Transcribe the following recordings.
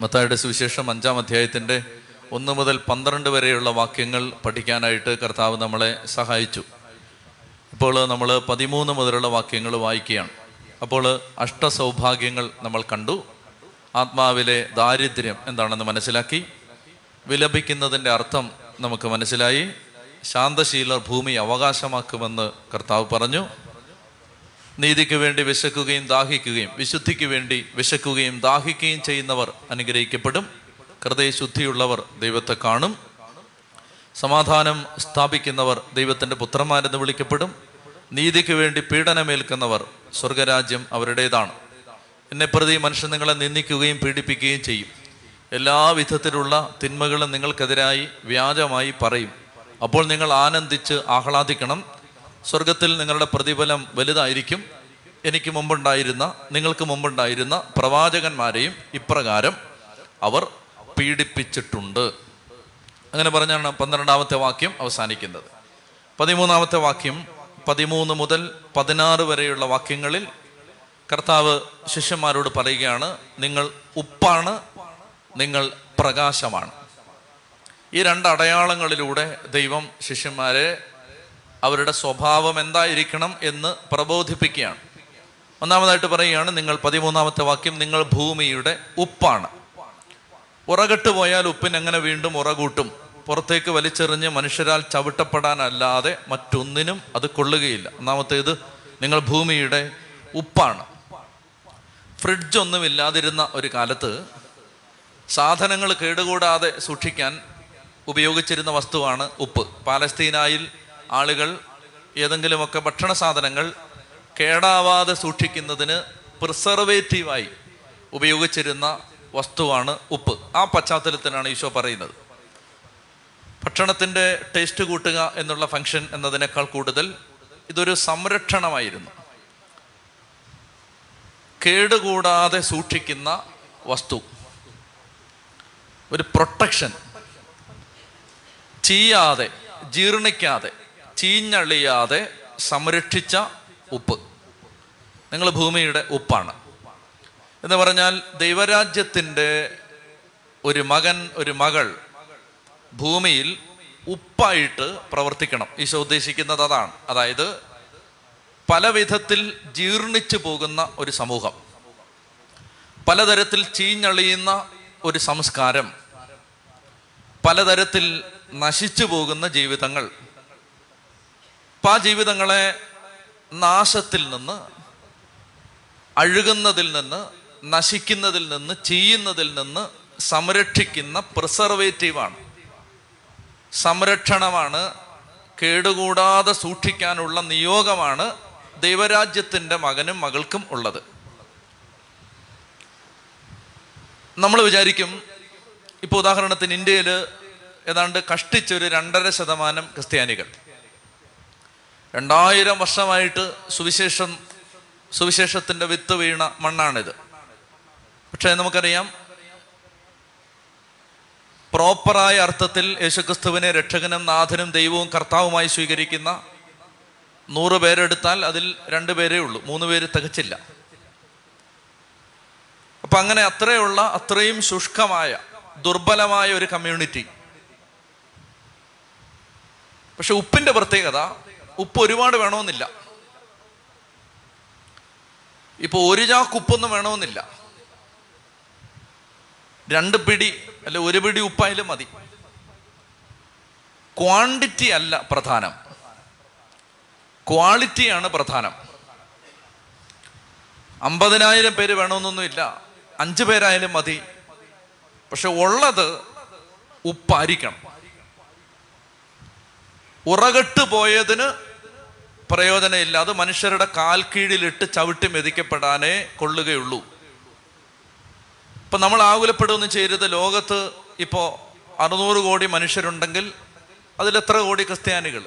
മത്തായുടെ സുവിശേഷം അഞ്ചാം അധ്യായത്തിന്റെ ഒന്ന് മുതൽ പന്ത്രണ്ട് വരെയുള്ള വാക്യങ്ങൾ പഠിക്കാനായിട്ട് കർത്താവ് നമ്മളെ സഹായിച്ചു. ഇപ്പോൾ നമ്മൾ പതിമൂന്ന് മുതലുള്ള വാക്യങ്ങൾ വായിക്കുകയാണ്. അപ്പോൾ അഷ്ടസൗഭാഗ്യങ്ങൾ നമ്മൾ കണ്ടു. ആത്മാവിലെ ദാരിദ്ര്യം എന്താണെന്ന് മനസ്സിലാക്കി. വിലപിക്കുന്നതിന്റെ അർത്ഥം നമുക്ക് മനസ്സിലായി. ശാന്തശീലർ ഭൂമി അവകാശമാക്കുമെന്ന് കർത്താവ് പറഞ്ഞു. നീതിക്ക് വേണ്ടി വിശക്കുകയും ദാഹിക്കുകയും വിശുദ്ധിക്ക് വേണ്ടി വിശക്കുകയും ദാഹിക്കുകയും ചെയ്യുന്നവർ അനുഗ്രഹിക്കപ്പെടും. ഹൃദയശുദ്ധിയുള്ളവർ ദൈവത്തെ കാണും. സമാധാനം സ്ഥാപിക്കുന്നവർ ദൈവത്തിന്റെ പുത്രന്മാരെന്ന് വിളിക്കപ്പെടും. നീതിക്ക് വേണ്ടി പീഡനമേൽക്കുന്നവർ സ്വർഗരാജ്യം അവരുടേതാണ്. എന്നെ പ്രതി മനുഷ്യൻ നിങ്ങളെ നിന്ദിക്കുകയും പീഡിപ്പിക്കുകയും ചെയ്യും. എല്ലാ വിധത്തിലുള്ള തിന്മകളും നിങ്ങൾക്കെതിരായി വ്യാജമായി പറയും. അപ്പോൾ നിങ്ങൾ ആനന്ദിച്ച് ആഹ്ലാദിക്കണം. സ്വർഗത്തിൽ നിങ്ങളുടെ പ്രതിഫലം വലുതായിരിക്കും. എനിക്ക് മുമ്പുണ്ടായിരുന്ന നിങ്ങൾക്ക് മുമ്പുണ്ടായിരുന്ന പ്രവാചകന്മാരെയും ഇപ്രകാരം അവർ പീഡിപ്പിച്ചിട്ടുണ്ട്. അങ്ങനെ പറഞ്ഞാണ് പന്ത്രണ്ടാമത്തെ വാക്യം അവസാനിക്കുന്നത്. പതിമൂന്നാമത്തെ വാക്യം പതിമൂന്ന് മുതൽ പതിനാറ് വരെയുള്ള വാക്യങ്ങളിൽ കർത്താവ് ശിഷ്യന്മാരോട് പറയുകയാണ് നിങ്ങൾ ഉപ്പാണ് നിങ്ങൾ പ്രകാശമാണ്. ഈ രണ്ട് അടയാളങ്ങളിലൂടെ ദൈവം ശിഷ്യന്മാരെ അവരുടെ സ്വഭാവം എന്തായിരിക്കണം എന്ന് പ്രബോധിപ്പിക്കുകയാണ്. ഒന്നാമതായിട്ട് പറയുകയാണ് നിങ്ങൾ പതിമൂന്നാമത്തെ വാക്യം നിങ്ങൾ ഭൂമിയുടെ ഉപ്പാണ്. ഉറകട്ട് പോയാൽ ഉപ്പിന് എങ്ങനെ വീണ്ടും ഉറകൂട്ടും? പുറത്തേക്ക് വലിച്ചെറിഞ്ഞ് മനുഷ്യരാൽ ചവിട്ടപ്പെടാനല്ലാതെ മറ്റൊന്നിനും അത് കൊള്ളുകയില്ല. ഒന്നാമത്തേത് നിങ്ങൾ ഭൂമിയുടെ ഉപ്പാണ്. ഫ്രിഡ്ജ് ഒന്നും ഇല്ലാതിരുന്ന ഒരു കാലത്ത് സാധനങ്ങൾ കേടുകൂടാതെ സൂക്ഷിക്കാൻ ഉപയോഗിച്ചിരുന്ന വസ്തുവാണ് ഉപ്പ്. പാലസ്തീനായിൽ ആളുകൾ ഏതെങ്കിലുമൊക്കെ ഭക്ഷണ സാധനങ്ങൾ കേടാവാതെ സൂക്ഷിക്കുന്നതിന് പ്രിസർവേറ്റീവായി ഉപയോഗിച്ചിരുന്ന വസ്തുവാണ് ഉപ്പ്. ആ പശ്ചാത്തലത്തിലാണ് ഈശോ പറയുന്നത്. ഭക്ഷണത്തിന്റെ ടേസ്റ്റ് കൂട്ടുക എന്നുള്ള ഫംഗ്ഷൻ എന്നതിനേക്കാൾ കൂടുതൽ ഇതൊരു സംരക്ഷണമായിരുന്നു. കേടുകൂടാതെ സൂക്ഷിക്കുന്ന വസ്തു. ഒരു പ്രൊട്ടക്ഷൻ. ചീയാതെ ജീർണിക്കാതെ ചീഞ്ഞളിയാതെ സംരക്ഷിച്ച ഉപ്പ്. നിങ്ങൾ ഭൂമിയുടെ ഉപ്പാണ്. എന്ന് പറഞ്ഞാൽ ദൈവരാജ്യത്തിന്റെ ഒരു മകൻ ഒരു മകൾ ഭൂമിയിൽ ഉപ്പായിട്ട് പ്രവർത്തിക്കണം. ഈശോ ഉദ്ദേശിക്കുന്നത് അതാണ്. അതായത് പല വിധത്തിൽ ജീർണിച്ചു പോകുന്ന ഒരു സമൂഹം. പലതരത്തിൽ ചീഞ്ഞളിയുന്ന ഒരു സംസ്കാരം. പലതരത്തിൽ നശിച്ചു പോകുന്ന ജീവിതങ്ങൾ. അപ്പം ജീവിതങ്ങളെ നാശത്തിൽ നിന്ന് അഴുകുന്നതിൽ നിന്ന് നശിക്കുന്നതിൽ നിന്ന് ചെയ്യുന്നതിൽ നിന്ന് സംരക്ഷിക്കുന്ന പ്രിസർവേറ്റീവാണ്. സംരക്ഷണമാണ് കേടുകൂടാതെ സൂക്ഷിക്കാനുള്ള നിയോഗമാണ് ദൈവരാജ്യത്തിന്റെ മകനും മകൾക്കും ഉള്ളത്. നമ്മൾ വിചാരിക്കും ഇപ്പോൾ ഉദാഹരണത്തിന് ഇന്ത്യയിൽ ഏതാണ്ട് കഷ്ടിച്ചൊരു രണ്ടര ശതമാനം ക്രിസ്ത്യാനികൾ. രണ്ടായിരം വർഷമായിട്ട് സുവിശേഷം സുവിശേഷത്തിന്റെ വിത്ത് വീണ മണ്ണാണിത്. പക്ഷേ നമുക്കറിയാം പ്രോപ്പറായ അർത്ഥത്തിൽ യേശുക്രിസ്തുവിനെ രക്ഷകനും നാഥനും ദൈവവും കർത്താവുമായി സ്വീകരിക്കുന്ന നൂറ് പേരെടുത്താൽ അതിൽ രണ്ട് പേരേ ഉള്ളൂ മൂന്ന് പേര് തികച്ചില്ല. അപ്പം അങ്ങനെ അത്രയുള്ള അത്രയും ശുഷ്കമായ ദുർബലമായ ഒരു കമ്മ്യൂണിറ്റി. പക്ഷെ ഉപ്പിന്റെ പ്രത്യേകത ഉപ്പ് ഒരുപാട് വേണമെന്നില്ല. ഇപ്പൊ ഒരു ചാക്ക് ഉപ്പൊന്നും വേണമെന്നില്ല. രണ്ട് പിടി അല്ലെ ഒരു പിടി ഉപ്പായാലും മതി. ക്വാണ്ടിറ്റി അല്ല പ്രധാനം. ക്വാളിറ്റിയാണ് പ്രധാനം. അമ്പതിനായിരം പേര് വേണമെന്നൊന്നുമില്ല. അഞ്ചു പേരായാലും മതി. പക്ഷെ ഉള്ളത് ഉപ്പായിരിക്കണം. ഉറകട്ട് പോയതിന് പ്രയോജനമില്ല. അത് മനുഷ്യരുടെ കാൽ കീഴിലിട്ട് ചവിട്ടി മെതിക്കപ്പെടാനേ കൊള്ളുകയുള്ളൂ. ഇപ്പൊ നമ്മൾ ആകുലപ്പെടുകയൊന്നും ചെയ്യരുത്. ലോകത്ത് ഇപ്പോ അറുന്നൂറ് കോടി മനുഷ്യരുണ്ടെങ്കിൽ അതിലെത്ര കോടി ക്രിസ്ത്യാനികൾ?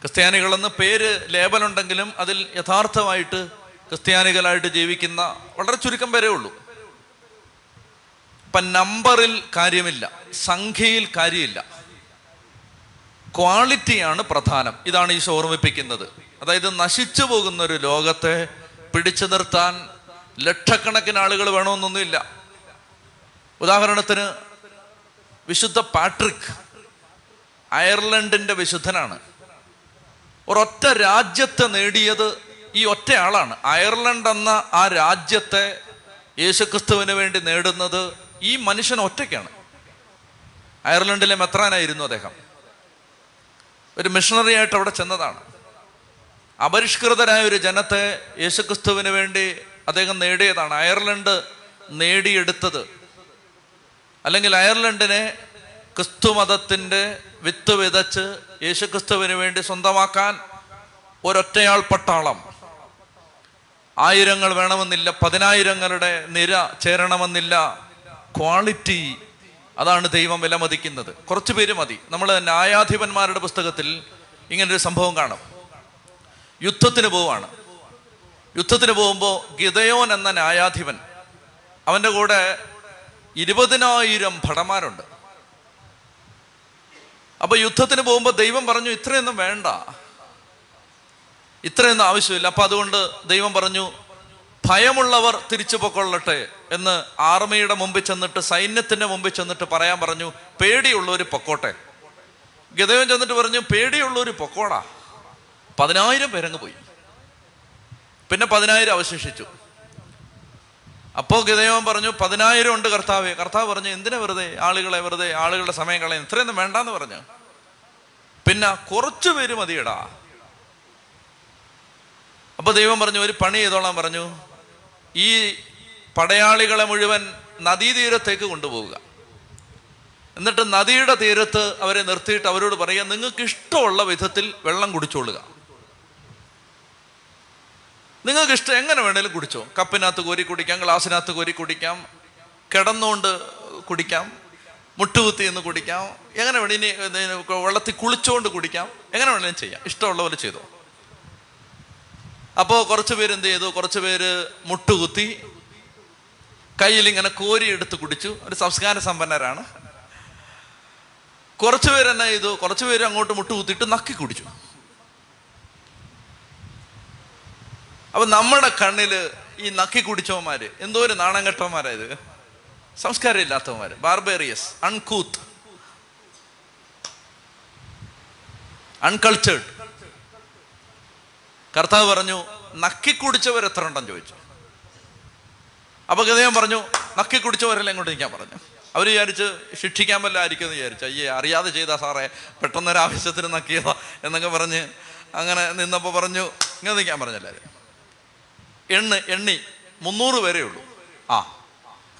ക്രിസ്ത്യാനികളെന്ന് പേര് ലേബലുണ്ടെങ്കിലും അതിൽ യഥാർത്ഥമായിട്ട് ക്രിസ്ത്യാനികളായിട്ട് ജീവിക്കുന്ന വളരെ ചുരുക്കം പേരേ ഉള്ളൂ. ഇപ്പം നമ്പറിൽ കാര്യമില്ല. സംഖ്യയിൽ കാര്യമില്ല. ക്വാളിറ്റിയാണ് പ്രധാനം. ഇതാണ് ഈശോ ഓർമ്മിപ്പിക്കുന്നത് അതായത് നശിച്ചു പോകുന്ന ഒരു ലോകത്തെ പിടിച്ചു നിർത്താൻ ലക്ഷക്കണക്കിന് ആളുകൾ വേണമെന്നൊന്നുമില്ല. ഉദാഹരണത്തിന് വിശുദ്ധ പാട്രിക് അയർലൻഡിന്റെ വിശുദ്ധനാണ്. ഒരൊറ്റ രാജ്യത്തെ നേടിയത് ഈ ഒറ്റ ആളാണ് അയർലൻഡ് എന്ന ആ രാജ്യത്തെ യേശുക്രിസ്തുവിന് വേണ്ടി നേടുന്നത് ഈ മനുഷ്യൻ ഒറ്റയ്ക്കാണ്. അയർലൻഡിലെ മെത്രാനായിരുന്നു അദ്ദേഹം. ഒരു മിഷണറി ആയിട്ട് അവിടെ ചെന്നതാണ്. അപരിഷ്കൃതരായ ഒരു ജനത്തെ യേശുക്രിസ്തുവിന് വേണ്ടി അദ്ദേഹം നേടിയതാണ്. അയർലൻഡ് നേടിയെടുത്തത്. അല്ലെങ്കിൽ അയർലൻഡിനെ ക്രിസ്തു മതത്തിന്റെ വിത്ത് വിതച്ച് യേശുക്രിസ്തുവിന് വേണ്ടി സ്വന്തമാക്കാൻ ഒരൊറ്റയാൾ പട്ടാളം. ആയിരങ്ങൾ വേണമെന്നില്ല പതിനായിരങ്ങളുടെ നിര ചേരണമെന്നില്ല ക്വാളിറ്റി അതാണ് ദൈവം വിലമതിക്കുന്നത്. കുറച്ചു പേര് മതി. നമ്മൾ ന്യായാധിപന്മാരുടെ പുസ്തകത്തിൽ ഇങ്ങനൊരു സംഭവം കാണും. യുദ്ധത്തിന് പോവാണ്. യുദ്ധത്തിന് പോകുമ്പോൾ ഗിതയോൻ എന്ന ന്യായാധിപൻ അവന്റെ കൂടെ ഇരുപതിനായിരം ഭടന്മാരുണ്ട്. അപ്പൊ യുദ്ധത്തിന് പോകുമ്പോൾ ദൈവം പറഞ്ഞു ഇത്രയൊന്നും വേണ്ട. ഇത്രയൊന്നും ആവശ്യമില്ല. അപ്പൊ അതുകൊണ്ട് ദൈവം പറഞ്ഞു ഭയമുള്ളവർ തിരിച്ചു പൊക്കൊള്ളട്ടെ എന്ന് ആർമിയുടെ മുമ്പിൽ ചെന്നിട്ട് സൈന്യത്തിന്റെ മുമ്പിൽ ചെന്നിട്ട് പറയാൻ പറഞ്ഞു പേടിയുള്ളവർ പൊക്കോട്ടെ. ഗതവൻ ചെന്നിട്ട് പറഞ്ഞു പേടിയുള്ളവർ പൊക്കോടാ. പതിനായിരം പേരങ്ങ് പോയി. പിന്നെ പതിനായിരം അവശേഷിച്ചു. അപ്പോൾ ഗതയോൻ പറഞ്ഞു പതിനായിരം ഉണ്ട് കർത്താവ്. കർത്താവ് പറഞ്ഞു എന്തിനാ വെറുതെ ആളുകളെ വെറുതെ ആളുകളുടെ സമയം കളയും ഇത്രയൊന്നും വേണ്ടാന്ന് പറഞ്ഞു. പിന്നെ കുറച്ചു പേര് മതിയടാ. അപ്പൊ ദൈവം പറഞ്ഞു ഒരു പണി ചെയ്തോളാൻ പറഞ്ഞു. ഈ പടയാളികളെ മുഴുവൻ നദീതീരത്തേക്ക് കൊണ്ടുപോവുക. എന്നിട്ട് നദിയുടെ തീരത്ത് അവരെ നിർത്തിയിട്ട് അവരോട് പറയുക നിങ്ങൾക്ക് ഇഷ്ടമുള്ള വിധത്തിൽ വെള്ളം കുടിച്ചോളുക. നിങ്ങൾക്ക് ഇഷ്ടം എങ്ങനെ വേണേലും കുടിച്ചോ. കപ്പിനകത്ത് കോരി കുടിക്കാം ഗ്ലാസ്സിനകത്ത് കോരി കുടിക്കാം കിടന്നുകൊണ്ട് കുടിക്കാം മുട്ടുകുത്തി എന്ന് കുടിക്കാം എങ്ങനെ വേണേ ഇനി വെള്ളത്തിൽ കുളിച്ചുകൊണ്ട് കുടിക്കാം എങ്ങനെ വേണേലും ചെയ്യാം. ഇഷ്ടമുള്ള പോലെ ചെയ്തോ. അപ്പോൾ കുറച്ച് പേര് എന്ത് ചെയ്തു? കുറച്ച് പേര് മുട്ടുകുത്തി കയ്യിൽ ഇങ്ങനെ കോരി എടുത്ത് കുടിച്ചു. ഒരു സംസ്കാര സമ്പന്നരാണ്. കുറച്ച് പേര് എന്നാ ചെയ്തു? കുറച്ച് പേര് അങ്ങോട്ട് മുട്ടുകുത്തിയിട്ട് നക്കി കുടിച്ചു. അപ്പൊ നമ്മുടെ കണ്ണിൽ ഈ നക്കി കുടിച്ചവന്മാര് എന്തോ ഒരു നാണം ഇത്. സംസ്കാരം ഇല്ലാത്തവന്മാര്. ബാർബേറിയസ് അൺകൂത്ത്. അൺകൾച്ചേർഡ്. കർത്താവ് പറഞ്ഞു നക്കി എത്ര ഉണ്ടെന്ന് ചോദിച്ചു. അപ്പൊ ഗതയം പറഞ്ഞു നക്കി ഇങ്ങോട്ട് നിൽക്കാൻ പറഞ്ഞു. അവർ വിചാരിച്ച് ശിക്ഷിക്കാൻ വല്ല ആയിരിക്കും എന്ന് വിചാരിച്ചു. അയ്യേ അറിയാതെ ചെയ്താ സാറേ പെട്ടെന്നൊരു ആവശ്യത്തിന് നക്കിയതാ എന്നൊക്കെ പറഞ്ഞ് അങ്ങനെ നിന്നപ്പോൾ പറഞ്ഞു ഇങ്ങനെ നിൽക്കാൻ പറഞ്ഞല്ലേ? എണ്ണ് എണ്ണി മുന്നൂറ് പേരേ ഉള്ളൂ. ആ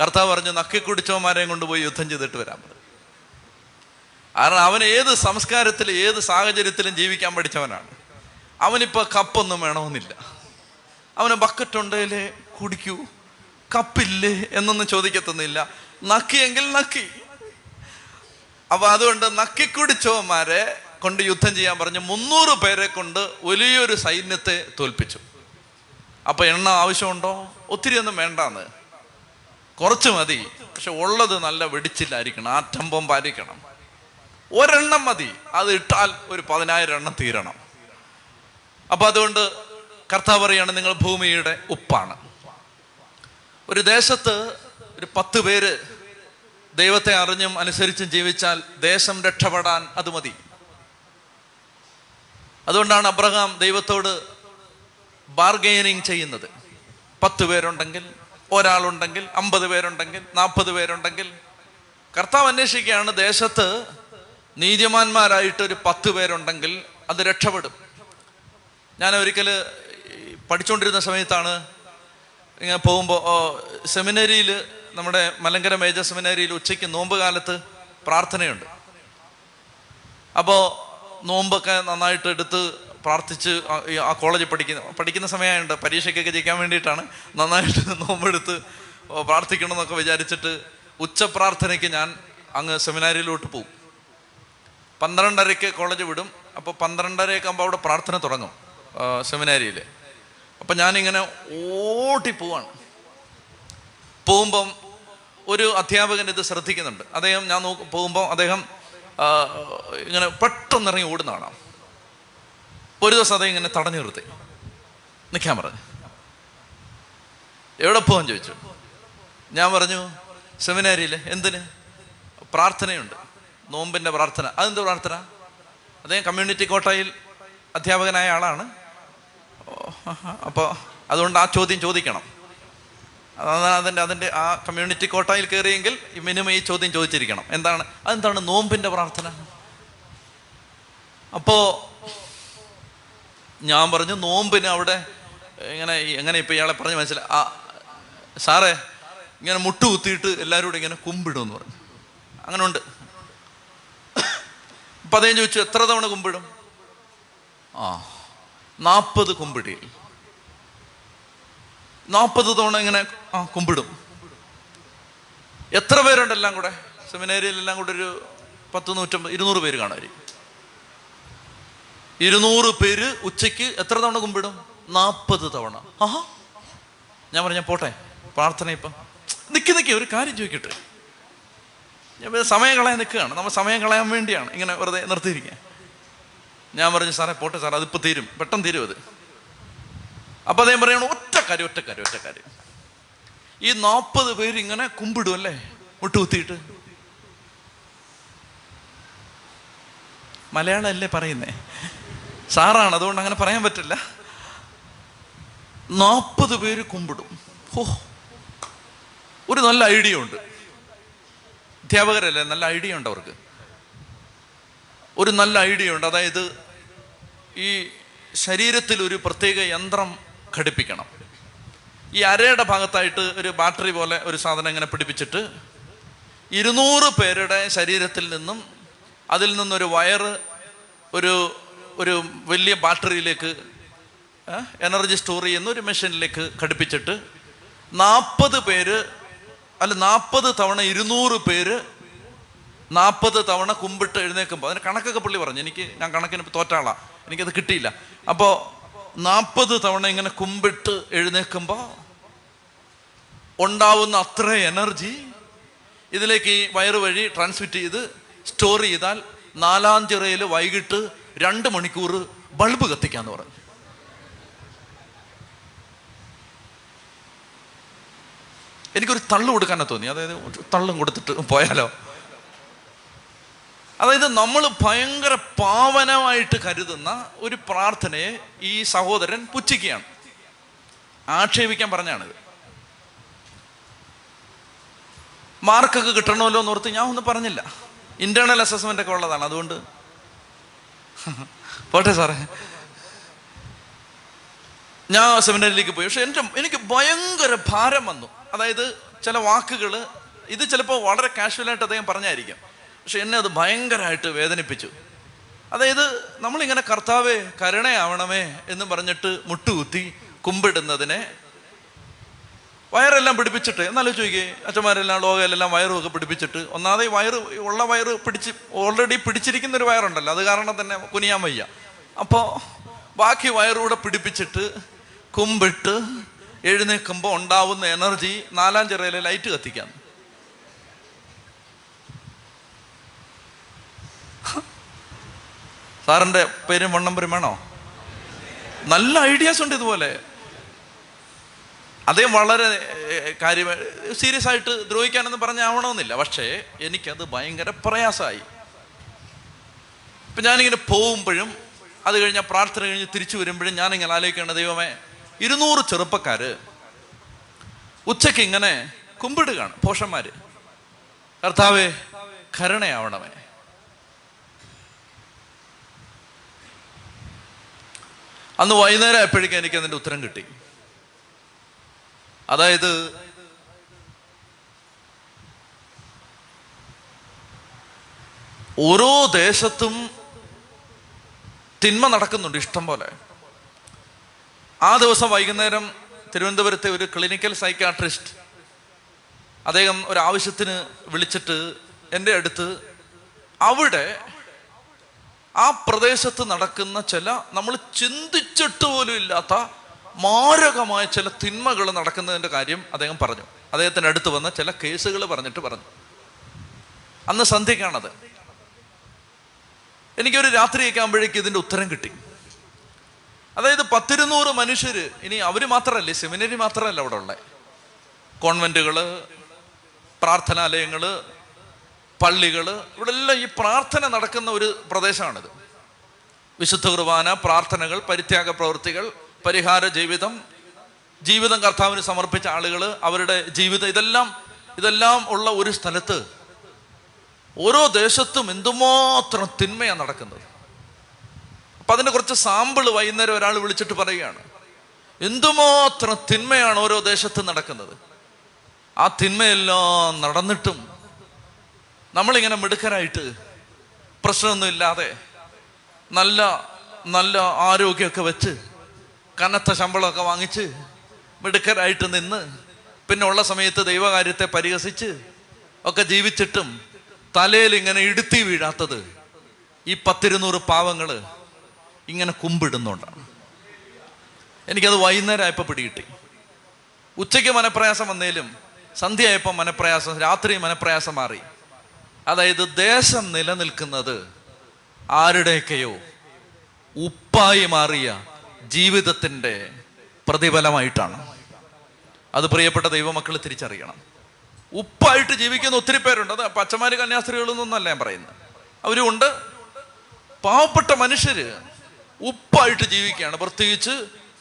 കർത്താവ് പറഞ്ഞു നക്കി കുടിച്ചവന്മാരെയും കൊണ്ടുപോയി യുദ്ധം ചെയ്തിട്ട് വരാൻ പറഞ്ഞു. കാരണം അവൻ ഏത് സംസ്കാരത്തിൽ ഏത് സാഹചര്യത്തിലും ജീവിക്കാൻ പഠിച്ചവനാണ്. അവനിപ്പോൾ കപ്പൊന്നും വേണമെന്നില്ല. അവന് ബക്കറ്റ് കുടിക്കൂ. കപ്പില്ലേ എന്നൊന്നും ചോദിക്കത്തൊന്നുമില്ല. നക്കിയെങ്കിൽ നക്കി. അപ്പൊ അതുകൊണ്ട് നക്കിക്കുടിച്ചവന്മാരെ കൊണ്ട് യുദ്ധം ചെയ്യാൻ പറഞ്ഞ് മുന്നൂറ് പേരെ കൊണ്ട് വലിയൊരു സൈന്യത്തെ തോൽപ്പിച്ചു. അപ്പൊ എണ്ണ ആവശ്യമുണ്ടോ? ഒത്തിരി ഒന്നും വേണ്ടാന്ന്. കുറച്ച് മതി. പക്ഷെ ഉള്ളത് നല്ല വെടിച്ചില്ലായിരിക്കണം ആറ്റം ബോംബായിരിക്കണം. ഒരെണ്ണം മതി. അത് ഇട്ടാൽ ഒരു പതിനായിരം എണ്ണം തീരണം. അപ്പൊ അതുകൊണ്ട് കർത്താവ് പറയാണ് നിങ്ങൾ ഭൂമിയുടെ ഉപ്പാണ്. ഒരു ദേശത്ത് ഒരു പത്ത് പേര് ദൈവത്തെ അറിഞ്ഞും അനുസരിച്ചും ജീവിച്ചാൽ ദേശം രക്ഷപ്പെടാൻ അത് മതി. അതുകൊണ്ടാണ് അബ്രഹാം ദൈവത്തോട് ബാർഗെയിനിങ് ചെയ്യുന്നത്. പത്ത് പേരുണ്ടെങ്കിൽ ഒരാളുണ്ടെങ്കിൽ അമ്പത് പേരുണ്ടെങ്കിൽ നാൽപ്പത് പേരുണ്ടെങ്കിൽ. കർത്താവ് അന്വേഷിക്കുകയാണ് ദേശത്ത് നീതിമാന്മാരായിട്ട് ഒരു പത്ത് പേരുണ്ടെങ്കിൽ അത് രക്ഷപ്പെടും. ഞാൻ ഒരിക്കൽ പഠിച്ചുകൊണ്ടിരുന്ന സമയത്താണ് ഇങ്ങനെ പോകുമ്പോൾ സെമിനറിയിൽ നമ്മുടെ മലങ്കര മേജർ സെമിനറിയിൽ ഉച്ചയ്ക്ക് നോമ്പ് കാലത്ത് പ്രാർത്ഥനയുണ്ട്. അപ്പോൾ നോമ്പൊക്കെ നന്നായിട്ട് എടുത്ത് പ്രാർത്ഥിച്ച് ആ- കോളേജിൽ പഠിക്കുന്ന പഠിക്കുന്ന സമയമായുണ്ട് പരീക്ഷയ്ക്കൊക്കെ ജയിക്കാൻ വേണ്ടിയിട്ടാണ് നന്നായിട്ട് നോമ്പെടുത്ത് പ്രാർത്ഥിക്കണം എന്നൊക്കെ വിചാരിച്ചിട്ട് ഉച്ചപ്രാർത്ഥനയ്ക്ക് ഞാൻ അങ്ങ് സെമിനാരിയിലോട്ട് പോകും പന്ത്രണ്ടരയ്ക്ക് കോളേജ് വിടും. അപ്പോൾ പന്ത്രണ്ടരയൊക്കെ ആകുമ്പോൾ അവിടെ പ്രാർത്ഥന തുടങ്ങും. സെമിനാരിയിൽ അപ്പം ഞാനിങ്ങനെ ഓടി പോവാണ് പോകുമ്പം ഒരു അധ്യാപകൻ ഇത് ശ്രദ്ധിക്കുന്നുണ്ട്. അദ്ദേഹം ഞാൻ നോക്ക് പോകുമ്പോൾ അദ്ദേഹം ഇങ്ങനെ പെട്ടെന്ന് ഇറങ്ങി ഓടുന്ന കാണാം ഒരു ദിവസം അദ്ദേഹം ഇങ്ങനെ തടഞ്ഞു നിർത്തി. നിൽക്കാൻ പറഞ്ഞു. എവിടെ പോകാൻ ചോദിച്ചു? ഞാൻ പറഞ്ഞു സെമിനാരിയിൽ എന്തിന്? പ്രാർത്ഥനയുണ്ട്. നോമ്പിന്റെ പ്രാർത്ഥന. അതെന്ത് പ്രാർത്ഥന? അദ്ദേഹം കമ്മ്യൂണിറ്റി കോട്ടയിൽ അധ്യാപകനായ ആളാണ്. അപ്പോൾ അതുകൊണ്ട് ആ ചോദ്യം ചോദിക്കണം. അതാണ് അതിന്റെ അതിന്റെ ആ കമ്മ്യൂണിറ്റി കോട്ടയിൽ കയറിയെങ്കിൽ മിനിമം ഈ ചോദ്യം ചോദിച്ചിരിക്കണം. എന്താണ്? അതെന്താണ് നോമ്പിന്റെ പ്രാർത്ഥന? അപ്പോൾ ഞാൻ പറഞ്ഞു നോമ്പിന് അവിടെ ഇങ്ങനെ എങ്ങനെ ഇപ്പം ഇയാളെ പറഞ്ഞ് മനസ്സിലായി. ആ സാറേ ഇങ്ങനെ മുട്ടുകുത്തിയിട്ട് എല്ലാവരും കൂടെ ഇങ്ങനെ കുമ്പിടുമെന്ന് പറഞ്ഞു. അങ്ങനെ ഉണ്ട് അപ്പം അദ്ദേഹം ചോദിച്ചു എത്ര തവണ കുമ്പിടും? ആ. നാൽപ്പത് കുമ്പിടിയിൽ നാൽപ്പത് തവണ ഇങ്ങനെ ആ കുമ്പിടും. എത്ര പേരുണ്ട് എല്ലാം കൂടെ? സെമിനേരിയിൽ എല്ലാം കൂടെ ഒരു പത്ത് നൂറ്റമ്പത് ഇരുന്നൂറ് പേര് കാണുമായിരിക്കും. ഇരുന്നൂറ് പേര് ഉച്ചയ്ക്ക് എത്ര തവണ കുമ്പിടും? നാൽപ്പത് തവണ. ആഹാ. ഞാൻ പറഞ്ഞ പോട്ടെ പ്രാർത്ഥന ഇപ്പം. നിൽക്കി നിൽക്കി ഒരു കാര്യം ചോദിക്കട്ടെ. ഞാൻ സമയം കളയാൻ നിൽക്കുകയാണ്. നമ്മൾ സമയം കളയാൻ വേണ്ടിയാണ് ഇങ്ങനെ വെറുതെ നിർത്തിയിരിക്കുക. ഞാൻ പറഞ്ഞു സാറേ പോട്ടെ സാറേ അതിപ്പോൾ തീരും. പെട്ടെന്ന് തീരും അത്. അപ്പോൾ അദ്ദേഹം പറയണം ഒറ്റ കാര്യം ഒറ്റ കാര്യം ഒറ്റ കാര്യം. ഈ നാൽപ്പത് പേര് ഇങ്ങനെ കുമ്പിടും അല്ലേ? മുട്ടുകുത്തിയിട്ട് മലയാളം അല്ലേ പറയുന്നേ? സാറാണ് അതുകൊണ്ട് അങ്ങനെ പറയാൻ പറ്റില്ല. നാൽപ്പത് പേര് കുമ്പിടും. ഓ ഒരു നല്ല ഐഡിയ ഉണ്ട്. അധ്യാപകരല്ലേ നല്ല ഐഡിയ ഉണ്ട് അവർക്ക്. ഒരു നല്ല ഐഡിയ ഉണ്ട്. അതായത് ഈ ശരീരത്തിൽ ഒരു പ്രത്യേക യന്ത്രം ഘടിപ്പിക്കണം. ഈ അരയുടെ ഭാഗത്തായിട്ട് ഒരു ബാറ്ററി പോലെ ഒരു സാധനം ഇങ്ങനെ പിടിപ്പിച്ചിട്ട് ഇരുന്നൂറ് പേരുടെ ശരീരത്തിൽ നിന്നും അതിൽ നിന്നൊരു വയറ് ഒരു ഒരു വലിയ ബാറ്ററിയിലേക്ക് എനർജി സ്റ്റോർ ചെയ്യുന്ന ഒരു മെഷീനിലേക്ക് ഘടിപ്പിച്ചിട്ട് നാൽപ്പത് പേര് അല്ല നാൽപ്പത് തവണ ഇരുന്നൂറ് പേര് നാൽപ്പത് തവണ കുമ്പിട്ട് എഴുന്നേക്കുമ്പോൾ അതിന് കണക്കൊക്കെ പുള്ളി പറഞ്ഞു. എനിക്ക് ഞാൻ കണക്കിന് തോറ്റാളാ. എനിക്കത് കിട്ടിയില്ല. അപ്പോൾ നാൽപ്പത് തവണ ഇങ്ങനെ കുമ്പിട്ട് എഴുന്നേൽക്കുമ്പോൾ ഉണ്ടാവുന്ന അത്ര എനർജി ഇതിലേക്ക് ഈ വയറ് വഴി ട്രാൻസ്മിറ്റ് ചെയ്ത് സ്റ്റോർ ചെയ്താൽ നാലാം ചിറയിൽ വൈകിട്ട് രണ്ട് മണിക്കൂർ ബൾബ് കത്തിക്കാന്ന് പറഞ്ഞു. എനിക്കൊരു തള്ളു കൊടുക്കാനാ തോന്നി. അതായത് തള്ളും കൊടുത്തിട്ട് പോയാലോ? അതായത് നമ്മൾ ഭയങ്കര പാവനമായിട്ട് കരുതുന്ന ഒരു പ്രാർത്ഥനയെ ഈ സഹോദരൻ പുച്ഛിക്കുകയാണ്. ആക്ഷേപിക്കാൻ പറഞ്ഞാണിത്. മാർക്കൊക്കെ കിട്ടണമല്ലോ എന്ന് ഓർത്ത് ഞാൻ ഒന്നും പറഞ്ഞില്ല. ഇന്റേണൽ അസസ്മെന്റ് ഒക്കെ ഉള്ളതാണ്. അതുകൊണ്ട് പോട്ടെ സാറേ. ഞാൻ സെമിനാരിലേക്ക് പോയി. പക്ഷെ എന്റെ എനിക്ക് ഭയങ്കര ഭാരം വന്നു. അതായത് ചില വാക്കുകൾ ഇത് ചിലപ്പോൾ വളരെ കാഷ്വലായിട്ട് അദ്ദേഹം പറഞ്ഞായിരിക്കും. പക്ഷെ എന്നെ അത് ഭയങ്കരമായിട്ട് വേദനിപ്പിച്ചു. അതായത് നമ്മളിങ്ങനെ കർത്താവേ കരുണയാവണമേ എന്ന് പറഞ്ഞിട്ട് മുട്ടുകുത്തി കുമ്പിടുന്നതിനെ വയറെല്ലാം പിടിപ്പിച്ചിട്ട് എന്നാലും ചോദിക്കേ അച്ഛന്മാരെല്ലാം ലോകയിലെല്ലാം വയറുമൊക്കെ പിടിപ്പിച്ചിട്ട് ഒന്നാമത് വയറ് ഉള്ള വയറ് പിടിച്ച് ഓൾറെഡി പിടിച്ചിരിക്കുന്ന ഒരു വയറുണ്ടല്ലോ അത് കാരണം തന്നെ കുനിയാൻ വയ്യ. അപ്പോൾ ബാക്കി വയറൂടെ പിടിപ്പിച്ചിട്ട് കുമ്പിട്ട് എഴുന്നേൽക്കുമ്പോൾ ഉണ്ടാവുന്ന എനർജി നാലാം ചിറയിലെ ലൈറ്റ് കത്തിക്കാൻ. സാറിന്റെ പേരും വണ്ണമ്പരും വേണോ? നല്ല ഐഡിയാസ് ഉണ്ട് ഇതുപോലെ. അദ്ദേഹം വളരെ കാര്യമായി സീരിയസ് ആയിട്ട് ദ്രോഹിക്കാനെന്ന് പറഞ്ഞാവണമെന്നില്ല. പക്ഷേ എനിക്കത് ഭയങ്കര പ്രയാസമായി. ഇപ്പം ഞാനിങ്ങനെ പോകുമ്പോഴും അത് കഴിഞ്ഞ പ്രാർത്ഥന കഴിഞ്ഞ് തിരിച്ചു വരുമ്പോഴും ഞാനിങ്ങനെ ആലോചിക്കേണ്ട ദൈവമേ ഇരുന്നൂറ് ചെറുപ്പക്കാർ ഉച്ചയ്ക്ക് ഇങ്ങനെ കുമ്പിടുകയാണ് പോഷന്മാർ കർത്താവേ കരുണയാവണമേ. അന്ന് വൈകുന്നേരം ആയപ്പോഴേക്കും എനിക്ക് അതിന്റെ ഉത്തരം കിട്ടി. അതായത് ഓരോ ദേശത്തും തിന്മ നടക്കുന്നുണ്ട് ഇഷ്ടം പോലെ. ആ ദിവസം വൈകുന്നേരം തിരുവനന്തപുരത്തെ ഒരു ക്ലിനിക്കൽ സൈക്കാട്രിസ്റ്റ് അദ്ദേഹം ഒരു ആവശ്യത്തിന് വിളിച്ചിട്ട് എന്റെ അടുത്ത് അവിടെ ആ പ്രദേശത്ത് നടക്കുന്ന ചില നമ്മൾ ചിന്തിച്ചിട്ട് പോലും ഇല്ലാത്ത മാരകമായ ചില തിന്മകൾ നടക്കുന്നതിന്റെ കാര്യം അദ്ദേഹം പറഞ്ഞു. അദ്ദേഹത്തിന്റെ അടുത്ത് വന്ന ചില കേസുകൾ പറഞ്ഞിട്ട് പറഞ്ഞു. അന്ന് സന്ധ്യക്കാണത് എനിക്കൊരു രാത്രിയൊക്കെ ആകുമ്പോഴേക്ക് ഇതിന്റെ ഉത്തരം കിട്ടി. അതായത് പത്തിരുന്നൂറ് മനുഷ്യർ ഇനി അവർ മാത്രമല്ലേ സെമിനറി മാത്രമല്ല അവിടെ ഉള്ളത്. കോൺവെന്റുകൾ പ്രാർത്ഥനാലയങ്ങൾ പള്ളികൾ ഇവിടെ എല്ലാം ഈ പ്രാർത്ഥന നടക്കുന്ന ഒരു പ്രദേശമാണിത്. വിശുദ്ധ കുർബാന പ്രാർത്ഥനകൾ പരിത്യാഗ പ്രവൃത്തികൾ പരിഹാര ജീവിതം ജീവിതം കർത്താവിന് സമർപ്പിച്ച ആളുകൾ അവരുടെ ജീവിതം ഇതെല്ലാം ഇതെല്ലാം ഉള്ള ഒരു സ്ഥലത്ത് ഓരോ ദേശത്തും എന്തുമാത്രം തിന്മയാണ് നടക്കുന്നത്. അപ്പം അതിന്റെ കുറച്ച് സാമ്പിൾ വൈകുന്നേരം ഒരാൾ വിളിച്ചിട്ട് പറയുകയാണ്. എന്തുമാത്രം തിന്മയാണ് ഓരോ ദേശത്തും നടക്കുന്നത്? ആ തിന്മയെല്ലാം നടന്നിട്ടും നമ്മളിങ്ങനെ മിടുക്കരായിട്ട് പ്രശ്നമൊന്നും ഇല്ലാതെ നല്ല നല്ല ആരോഗ്യമൊക്കെ വെച്ച് കനത്ത ശമ്പളമൊക്കെ വാങ്ങിച്ച് മിടുക്കരായിട്ട് നിന്ന് പിന്നെ ഉള്ള സമയത്ത് ദൈവകാര്യത്തെ പരിഹസിച്ച് ഒക്കെ ജീവിച്ചിട്ടും തലയിൽ ഇങ്ങനെ ഇടുത്തി വീഴാത്തത് ഈ പത്തിരുന്നൂറ് പാവങ്ങൾ ഇങ്ങനെ കുമ്പിടുന്നുണ്ടാണ്. എനിക്കത് വൈകുന്നേരമായപ്പോൾ പിടികിട്ടി. ഉച്ചയ്ക്ക് മനപ്രയാസം വന്നേലും സന്ധ്യയായപ്പോൾ മനപ്രയാസം രാത്രി മനപ്രയാസം മാറി. അതായത് ദേശം നിലനിൽക്കുന്നത് ആരുടെയൊക്കെയോ ഉപ്പായി മാറിയ ജീവിതത്തിന്റെ പ്രതിഫലമായിട്ടാണ്. അത് പ്രിയപ്പെട്ട ദൈവമക്കൾ തിരിച്ചറിയണം. ഉപ്പായിട്ട് ജീവിക്കുന്ന ഒത്തിരി പേരുണ്ട്. അത് പച്ചമാര് കന്യാസ്ത്രീകളൊന്നല്ല ഞാൻ പറയുന്നത്. അവരുണ്ട് പാവപ്പെട്ട മനുഷ്യര് ഉപ്പായിട്ട് ജീവിക്കുകയാണ്. പ്രത്യേകിച്ച്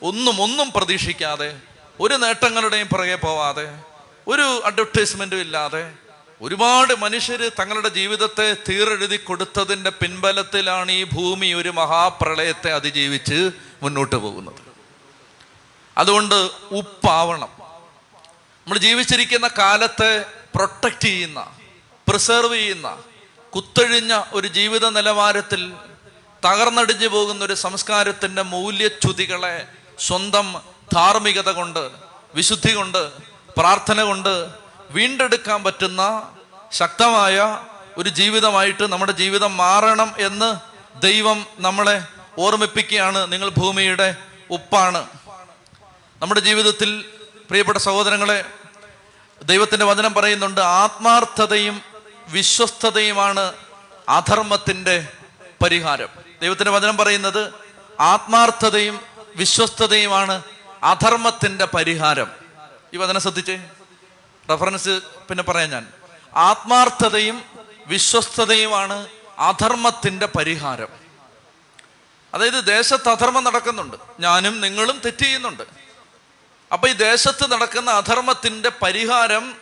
ഒന്നും ഒന്നും പ്രതീക്ഷിക്കാതെ ഒരു നേട്ടങ്ങളുടെയും പുറകെ പോവാതെ ഒരു അഡ്വർടൈസ്മെന്റും ഇല്ലാതെ ഒരുപാട് മനുഷ്യർ തങ്ങളുടെ ജീവിതത്തെ തീറെഴുതി കൊടുത്തതിന്റെ പിൻബലത്തിലാണ് ഈ ഭൂമി ഒരു മഹാപ്രളയത്തെ അതിജീവിച്ച് മുന്നോട്ട് പോകുന്നത്. അതുകൊണ്ട് ഉപ്പാവണം. നമ്മൾ ജീവിച്ചിരിക്കുന്ന കാലത്തെ പ്രൊട്ടക്റ്റ് ചെയ്യുന്ന പ്രിസർവ് ചെയ്യുന്ന കുത്തൊഴിഞ്ഞ ഒരു ജീവിത നിലവാരത്തിൽ തകർന്നടിഞ്ഞു പോകുന്ന ഒരു സംസ്കാരത്തിന്റെ മൂല്യച്യുതികളെ സ്വന്തം ധാർമ്മികത കൊണ്ട് വിശുദ്ധി കൊണ്ട് പ്രാർത്ഥന കൊണ്ട് വീണ്ടെടുക്കാൻ പറ്റുന്ന ശക്തമായ ഒരു ജീവിതമായിട്ട് നമ്മുടെ ജീവിതം മാറണം എന്ന് ദൈവം നമ്മളെ ഓർമ്മിപ്പിക്കുകയാണ് നിങ്ങൾ ഭൂമിയുടെ ഉപ്പാണ്. നമ്മുടെ ജീവിതത്തിൽ പ്രിയപ്പെട്ട സഹോദരങ്ങളെ ദൈവത്തിന്റെ വചനം പറയുന്നുണ്ട് ആത്മാർത്ഥതയും വിശ്വസ്തതയുമാണ് അധർമ്മത്തിന്റെ പരിഹാരം. ദൈവത്തിന്റെ വചനം പറയുന്നത് ആത്മാർത്ഥതയും വിശ്വസ്തതയുമാണ് അധർമ്മത്തിന്റെ പരിഹാരം. ഈ വചനം ശ്രദ്ധിച്ചേ. റെഫറൻസ് പിന്നെ പറയാം ഞാൻ. ആത്മാർത്ഥതയും വിശ്വസ്തതയുമാണ് അധർമ്മത്തിന്റെ പരിഹാരം. അതായത് ദേശത്ത് അധർമ്മം നടക്കുന്നുണ്ട്. ഞാനും നിങ്ങളും തെറ്റ് ചെയ്യുന്നുണ്ട്. അപ്പൊ ഈ ദേശത്ത് നടക്കുന്ന അധർമ്മത്തിന്റെ പരിഹാരം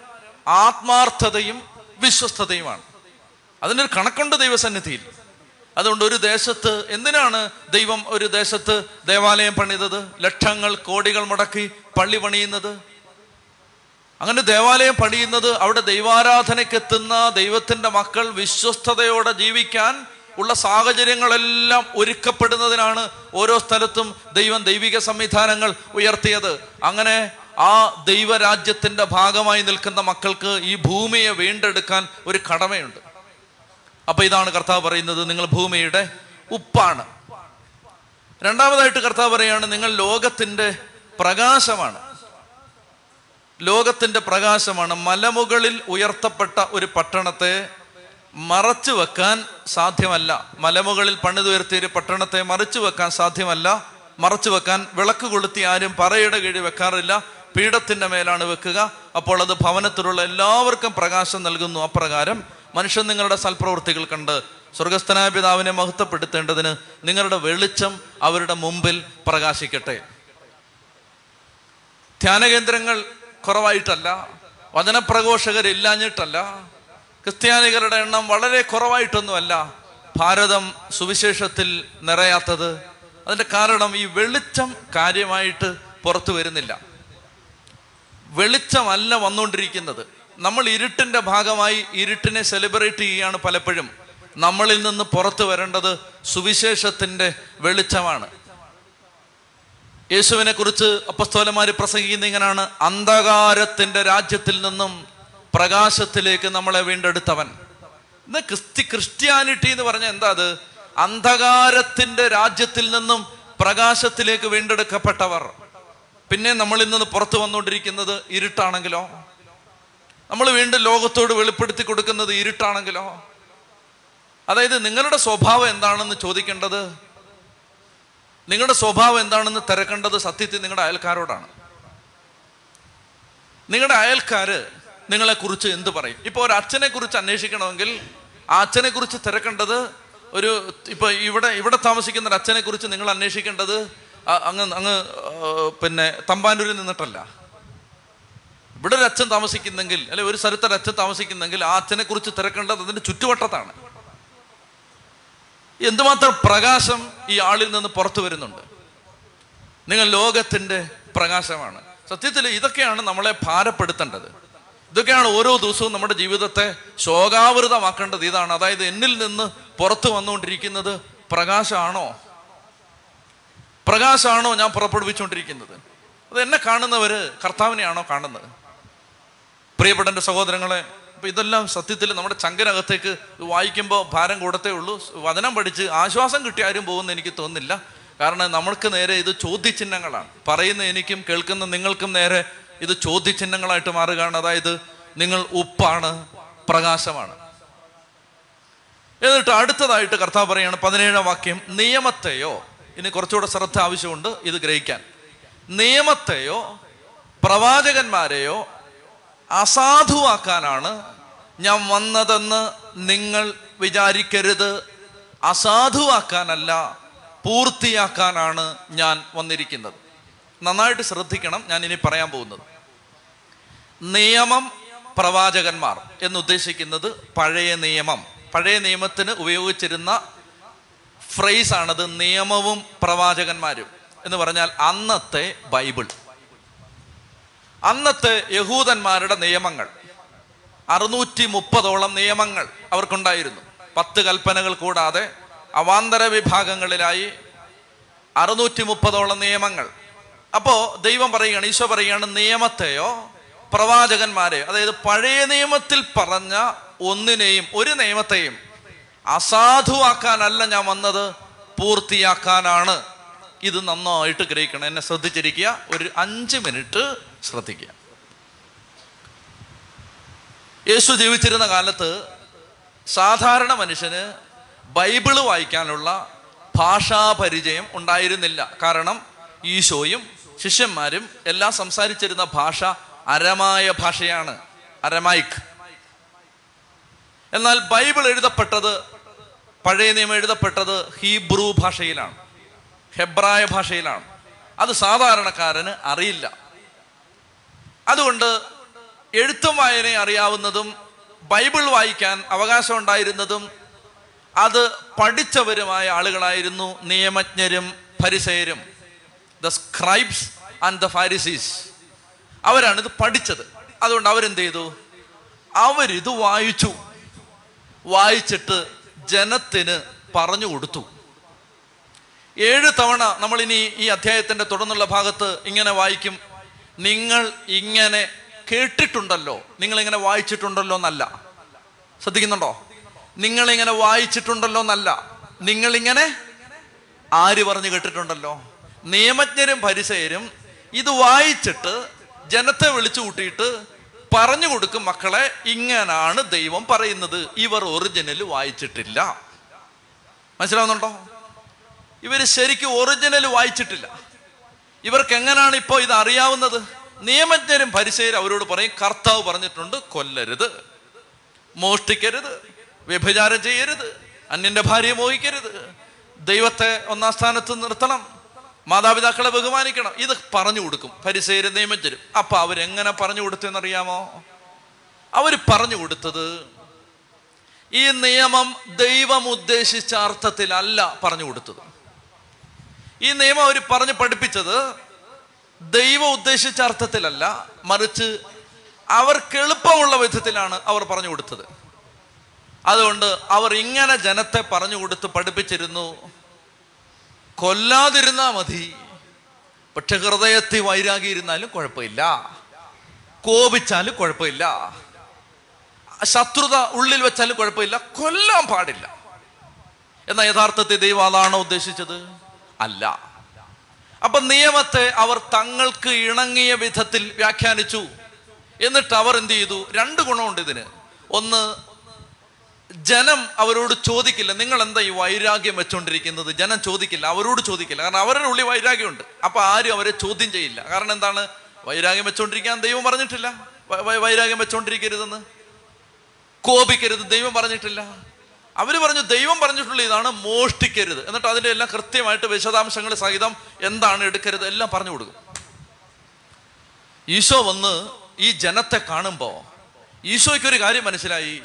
ആത്മാർത്ഥതയും വിശ്വസ്തതയുമാണ്. അതിനൊരു കണക്കുണ്ട് ദൈവസന്നിധിയിൽ. അതുകൊണ്ട് ഒരു ദേശത്ത് എന്തിനാണ് ദൈവം ഒരു ദേശത്ത് ദേവാലയം പണിതത്? ലക്ഷങ്ങൾ കോടികൾ മുടക്കി പള്ളി പണിയുന്നത്? അങ്ങനെ ദേവാലയം പണിയുന്നത് അവിടെ ദൈവാരാധനയ്ക്ക് എത്തുന്ന ദൈവത്തിന്റെ മക്കൾ വിശ്വസ്തയോടെ ജീവിക്കാൻ ഉള്ള സാഹചര്യങ്ങളെല്ലാം ഒരുക്കപ്പെടുന്നതിനാണ് ഓരോ സ്ഥലത്തും ദൈവം ദൈവിക സംവിധാനങ്ങൾ ഉയർത്തിയത്. അങ്ങനെ ആ ദൈവരാജ്യത്തിന്റെ ഭാഗമായി നിൽക്കുന്ന മക്കൾക്ക് ഈ ഭൂമിയെ വീണ്ടെടുക്കാൻ ഒരു കടമയുണ്ട്. അപ്പൊ ഇതാണ് കർത്താവ് പറയുന്നത് നിങ്ങൾ ഭൂമിയുടെ ഉപ്പാണ്. രണ്ടാമതായിട്ട് കർത്താവ് പറയാണ് നിങ്ങൾ ലോകത്തിന്റെ പ്രകാശമാണ്. ലോകത്തിന്റെ പ്രകാശമാണ് മലമുകളിൽ ഉയർത്തപ്പെട്ട ഒരു പട്ടണത്തെ മറച്ചു വെക്കാൻ സാധ്യമല്ല. മലമുകളിൽ പണിതുയർത്തിയ ഒരു പട്ടണത്തെ മറിച്ചു വെക്കാൻ സാധ്യമല്ല. മറച്ചു വെക്കാൻ വിളക്ക് കൊളുത്തി ആരും പറയുടെ കീഴിൽ വെക്കാറില്ല. പീഠത്തിന്റെ മേലാണ് വെക്കുക. അപ്പോൾ അത് ഭവനത്തിലുള്ള എല്ലാവർക്കും പ്രകാശം നൽകുന്നു. അപ്രകാരം മനുഷ്യൻ നിങ്ങളുടെ സൽപ്രവൃത്തികൾ കണ്ട് സ്വർഗസ്ഥനായ പിതാവിനെ മഹത്വപ്പെടുത്തേണ്ടതിന് നിങ്ങളുടെ വെളിച്ചം അവരുടെ മുമ്പിൽ പ്രകാശിക്കട്ടെ. ധ്യാനകേന്ദ്രങ്ങൾ കുറവായിട്ടല്ല. വചനപ്രഘോഷകരില്ലാഞ്ഞിട്ടല്ല. ക്രിസ്ത്യാനികളുടെ എണ്ണം വളരെ കുറവായിട്ടൊന്നുമല്ല. ഭാരതം സുവിശേഷത്തിൽ നിറയാത്തത്. അതിന്റെ കാരണം ഈ വെളിച്ചം കാര്യമായിട്ട് പുറത്തു വരുന്നില്ല. വെളിച്ചമല്ല വന്നുകൊണ്ടിരിക്കുന്നത്. നമ്മൾ ഇരുട്ടിന്റെ ഭാഗമായി ഇരുട്ടിനെ സെലിബ്രേറ്റ് ചെയ്യുകയാണ് പലപ്പോഴും. നമ്മളിൽ നിന്ന് പുറത്തു വരേണ്ടത് സുവിശേഷത്തിന്റെ വെളിച്ചമാണ്. യേശുവിനെ കുറിച്ച് അപ്പസ്തോലന്മാർ പ്രസംഗിക്കുന്ന ഇങ്ങനെയാണ് അന്ധകാരത്തിന്റെ രാജ്യത്തിൽ നിന്നും പ്രകാശത്തിലേക്ക് നമ്മളെ വീണ്ടെടുത്തവൻ. ഇന്ന് ക്രിസ്തി ക്രിസ്ത്യാനിറ്റി എന്ന് പറഞ്ഞാൽ എന്താ അത്? അന്ധകാരത്തിന്റെ രാജ്യത്തിൽ നിന്നും പ്രകാശത്തിലേക്ക് വീണ്ടെടുക്കപ്പെട്ടവർ. പിന്നെ നമ്മളിൽ നിന്ന് പുറത്തു വന്നുകൊണ്ടിരിക്കുന്നത് ഇരുട്ടാണെങ്കിലോ? നമ്മൾ വീണ്ടും ലോകത്തോട് വെളിപ്പെടുത്തി കൊടുക്കുന്നത് ഇരുട്ടാണെങ്കിലോ? അതായത് നിങ്ങളുടെ സ്വഭാവം എന്താണെന്ന് ചോദിക്കേണ്ടത് നിങ്ങളുടെ സ്വഭാവം എന്താണെന്ന് തിരക്കേണ്ടത് സത്യത്തിൽ നിങ്ങളുടെ അയൽക്കാരോടാണ്. നിങ്ങളുടെ അയൽക്കാര് നിങ്ങളെക്കുറിച്ച് എന്ത് പറയും? ഇപ്പോൾ ഒരു അച്ഛനെ കുറിച്ച് അന്വേഷിക്കണമെങ്കിൽ ആ അച്ഛനെ കുറിച്ച് തിരക്കേണ്ടത് ഒരു ഇപ്പൊ ഇവിടെ ഇവിടെ താമസിക്കുന്ന ഒരു അച്ഛനെ കുറിച്ച് നിങ്ങൾ അന്വേഷിക്കേണ്ടത് അങ്ങ് അങ്ങ് പിന്നെ തമ്പാനൂരിൽ നിന്നിട്ടല്ല. ഇവിടെ ഒരു അച്ഛൻ താമസിക്കുന്നെങ്കിൽ അല്ലെ ഒരു സ്ഥലത്തൊരു അച്ഛൻ താമസിക്കുന്നെങ്കിൽ ആ അച്ഛനെ കുറിച്ച് തിരക്കേണ്ടത് അതിന്റെ ചുറ്റുവട്ടത്താണ്. എന്തുമാത്രം പ്രകാശം ഈ ആളിൽ നിന്ന് പുറത്തു വരുന്നുണ്ട്? നിങ്ങൾ ലോകത്തിന്റെ പ്രകാശമാണ്. സത്യത്തിൽ ഇതൊക്കെയാണ് നമ്മളെ ഭാരപ്പെടുത്തേണ്ടത്. ഇതൊക്കെയാണ് ഓരോ ദിവസവും നമ്മുടെ ജീവിതത്തെ ശോകാവൃതമാക്കേണ്ടത്. ഇതാണ്. അതായത് എന്നിൽ നിന്ന് പുറത്തു വന്നുകൊണ്ടിരിക്കുന്നത് പ്രകാശമാണോ? പ്രകാശമാണോ ഞാൻ പുറപ്പെടുവിച്ചുകൊണ്ടിരിക്കുന്നത്? അത് എന്നെ കാണുന്നവര് കർത്താവിനെയാണോ കാണുന്നത്? പ്രിയപ്പെട്ട എന്റെ സഹോദരങ്ങളെ അപ്പൊ ഇതെല്ലാം സത്യത്തിൽ നമ്മുടെ ചങ്കനകത്തേക്ക് വായിക്കുമ്പോൾ ഭാരം കൂടത്തേ ഉള്ളൂ. വചനം പഠിച്ച് ആശ്വാസം കിട്ടി ആരും പോകുമെന്ന് എനിക്ക് തോന്നുന്നില്ല. കാരണം നമ്മൾക്ക് നേരെ ഇത് ചോദ്യചിഹ്നങ്ങളാണ്. പറയുന്ന എനിക്കും കേൾക്കുന്ന നിങ്ങൾക്കും നേരെ ഇത് ചോദ്യചിഹ്നങ്ങളായിട്ട് മാറുകയാണ്. അതായത് നിങ്ങൾ ഉപ്പാണ് പ്രകാശമാണ്. എന്നിട്ട് അടുത്തതായിട്ട് കർത്താവ് പറയാണ് പതിനേഴാം വാക്യം നിയമത്തെയോ ഇനി കുറച്ചുകൂടെ ശ്രദ്ധ ആവശ്യമുണ്ട് ഇത് ഗ്രഹിക്കാൻ. നിയമത്തെയോ പ്രവാചകന്മാരെയോ അസാധുവാക്കാനാണ് ഞാൻ വന്നതെന്ന് നിങ്ങൾ വിചാരിക്കരുത്. അസാധുവാക്കാനല്ല പൂർത്തിയാക്കാനാണ് ഞാൻ വന്നിരിക്കുന്നത്. നന്നായിട്ട് ശ്രദ്ധിക്കണം ഞാൻ ഇനി പറയാൻ പോകുന്നത്. നിയമം പ്രവാചകന്മാർ എന്നുദ്ദേശിക്കുന്നത് പഴയ നിയമം. പഴയ നിയമത്തിന് ഉപയോഗിച്ചിരുന്ന ഫ്രേസ് നിയമവും പ്രവാചകന്മാരും എന്ന് പറഞ്ഞാൽ അന്നത്തെ ബൈബിൾ. അന്നത്തെ യഹൂദന്മാരുടെ നിയമങ്ങൾ. അറുന്നൂറ്റി മുപ്പതോളം നിയമങ്ങൾ അവർക്കുണ്ടായിരുന്നു. പത്ത് കൽപ്പനകൾ കൂടാതെ അവാന്തര വിഭാഗങ്ങളിലായി അറുന്നൂറ്റി മുപ്പതോളം നിയമങ്ങൾ. അപ്പോ ദൈവം പറയുകയാണ് ഈശോ പറയുകയാണ് നിയമത്തെയോ പ്രവാചകന്മാരെ അതായത് പഴയ നിയമത്തിൽ പറഞ്ഞ ഒന്നിനെയും ഒരു നിയമത്തെയും അസാധുവാക്കാനല്ല ഞാൻ വന്നത് പൂർത്തിയാക്കാനാണ്. ഇത് നന്നായിട്ട് ഗ്രഹിക്കണം. എന്നെ ശ്രദ്ധിച്ചിരിക്കുക. ഒരു അഞ്ച് മിനിറ്റ് ശ്രദ്ധിക്കുക. യേശു ജീവിച്ചിരുന്ന കാലത്ത് സാധാരണ മനുഷ്യന് ബൈബിൾ വായിക്കാനുള്ള ഭാഷാപരിചയം ഉണ്ടായിരുന്നില്ല. കാരണം ഈശോയും ശിഷ്യന്മാരും എല്ലാം സംസാരിച്ചിരുന്ന ഭാഷ അരമായ ഭാഷയാണ്. അരമായിക് എന്നാൽ ബൈബിൾ എഴുതപ്പെട്ടത് പഴയ നിയമം എഴുതപ്പെട്ടത് ഹീബ്രു ഭാഷയിലാണ്. ഹെബ്രായ ഭാഷയിലാണ്. അത് സാധാരണക്കാരന് അറിയില്ല. അതുകൊണ്ട് എഴുത്തും വായനയെ അറിയാവുന്നതും ബൈബിൾ വായിക്കാൻ അവകാശം ഉണ്ടായിരുന്നതും അത് പഠിച്ചവരുമായ ആളുകളായിരുന്നു നിയമജ്ഞരും പരിസയരും the scribes and the Pharisees അവരാണിത് പഠിച്ചത്. അതുകൊണ്ട് അവരെന്ത് ചെയ്തു അവരിത് വായിച്ചു. വായിച്ചിട്ട് ജനത്തിന് പറഞ്ഞു കൊടുത്തു. ഏഴ് തവണ നമ്മളിനി ഈ അധ്യായത്തിന്റെ തുടർന്നുള്ള ഭാഗത്ത് ഇങ്ങനെ വായിക്കും. നിങ്ങൾ ഇങ്ങനെ കേട്ടിട്ടുണ്ടല്ലോ. നിങ്ങൾ ഇങ്ങനെ വായിച്ചിട്ടുണ്ടല്ലോ എന്നല്ല. ശ്രദ്ധിക്കുന്നുണ്ടോ? നിങ്ങൾ ഇങ്ങനെ വായിച്ചിട്ടുണ്ടല്ലോ എന്നല്ല. നിങ്ങൾ ഇങ്ങനെ ആര് പറഞ്ഞു കേട്ടിട്ടുണ്ടല്ലോ? നിയമജ്ഞരും പരിസയരും ഇത് വായിച്ചിട്ട് ജനത്തെ വിളിച്ചു കൂട്ടിയിട്ട് പറഞ്ഞു കൊടുക്കും മക്കളെ ഇങ്ങനാണ് ദൈവം പറയുന്നത്. ഇവർ ഒറിജിനൽ വായിച്ചിട്ടില്ല. മനസ്സിലാവുന്നുണ്ടോ? ഇവർ ശരിക്കും ഒറിജിനൽ വായിച്ചിട്ടില്ല. ഇവർക്ക് എങ്ങനെയാണ് ഇപ്പോൾ ഇത് അറിയാവുന്നത്? നിയമജ്ഞരും പരിസയരും അവരോട് പറയും കർത്താവ് പറഞ്ഞിട്ടുണ്ട് കൊല്ലരുത്. മോഷ്ടിക്കരുത്. വ്യഭിചാരം ചെയ്യരുത്. അന്യന്റെ ഭാര്യയെ മോഹിക്കരുത്. ദൈവത്തെ ഒന്നാം സ്ഥാനത്ത് നിർത്തണം. മാതാപിതാക്കളെ ബഹുമാനിക്കണം. ഇത് പറഞ്ഞു കൊടുക്കും പരിസേര് നിയമജ്ഞരും. അപ്പൊ അവരെങ്ങനെ പറഞ്ഞു കൊടുത്തെന്നറിയാമോ? അവർ പറഞ്ഞു കൊടുത്തത് ഈ നിയമം ദൈവം ഉദ്ദേശിച്ച അർത്ഥത്തിലല്ല പറഞ്ഞു കൊടുത്തത്. ഈ നിയമം അവർ പറഞ്ഞ് പഠിപ്പിച്ചത് ദൈവം ഉദ്ദേശിച്ച അർത്ഥത്തിലല്ല മറിച്ച് അവർക്ക് എളുപ്പമുള്ള വിധത്തിലാണ് അവർ പറഞ്ഞു കൊടുത്തത്. അതുകൊണ്ട് അവർ ഇങ്ങനെ ജനത്തെ പറഞ്ഞു കൊടുത്ത് പഠിപ്പിച്ചിരുന്നു കൊല്ലാതിരുന്നാ മതി പക്ഷെ ഹൃദയത്തിൽ വൈരാഗി ഇരുന്നാലും കുഴപ്പമില്ല കോപിച്ചാലും കുഴപ്പമില്ല ശത്രുത ഉള്ളിൽ വെച്ചാലും കുഴപ്പമില്ല കൊല്ലാൻ പാടില്ല. എന്നാൽ യഥാർത്ഥത്തിൽ ദൈവം അതാണോ ഉദ്ദേശിച്ചത്? അല്ല. അപ്പൊ നിയമത്തെ അവർ തങ്ങൾക്ക് ഇണങ്ങിയ വിധത്തിൽ വ്യാഖ്യാനിച്ചു. എന്നിട്ട് അവർ എന്ത് ചെയ്തു? രണ്ട് ഗുണമുണ്ട് ഇതിന്. ഒന്ന് ജനം അവരോട് ചോദിക്കില്ല. നിങ്ങൾ എന്താ ഈ വൈരാഗ്യം വെച്ചുകൊണ്ടിരിക്കുന്നത് ജനം ചോദിക്കില്ല. അവരോട് ചോദിക്കില്ല. കാരണം അവരുടെ ഉള്ളിൽ വൈരാഗ്യമുണ്ട്. അപ്പൊ ആരും അവരെ ചോദ്യം ചെയ്യില്ല. കാരണം എന്താണ്? വൈരാഗ്യം വെച്ചുകൊണ്ടിരിക്കാൻ ദൈവം പറഞ്ഞിട്ടില്ല. വൈരാഗ്യം വെച്ചോണ്ടിരിക്കരുതെന്ന്. കോപിക്കരുത്. ദൈവം പറഞ്ഞിട്ടില്ല. അവർ പറഞ്ഞു ദൈവം പറഞ്ഞിട്ടുള്ള ഇതാണ് മോഷ്ടിക്കരുത്. എന്നിട്ട് അതിന്റെ എല്ലാം കൃത്യമായിട്ട് വിശദാംശങ്ങൾ സഹിതം എന്താണ് എടുക്കരുത് എല്ലാം പറഞ്ഞു കൊടുക്കും. ഈശോ വന്ന് ഈ ജനത്തെ കാണുമ്പോൾ ഈശോയ്ക്ക് ഒരു കാര്യം മനസ്സിലായി.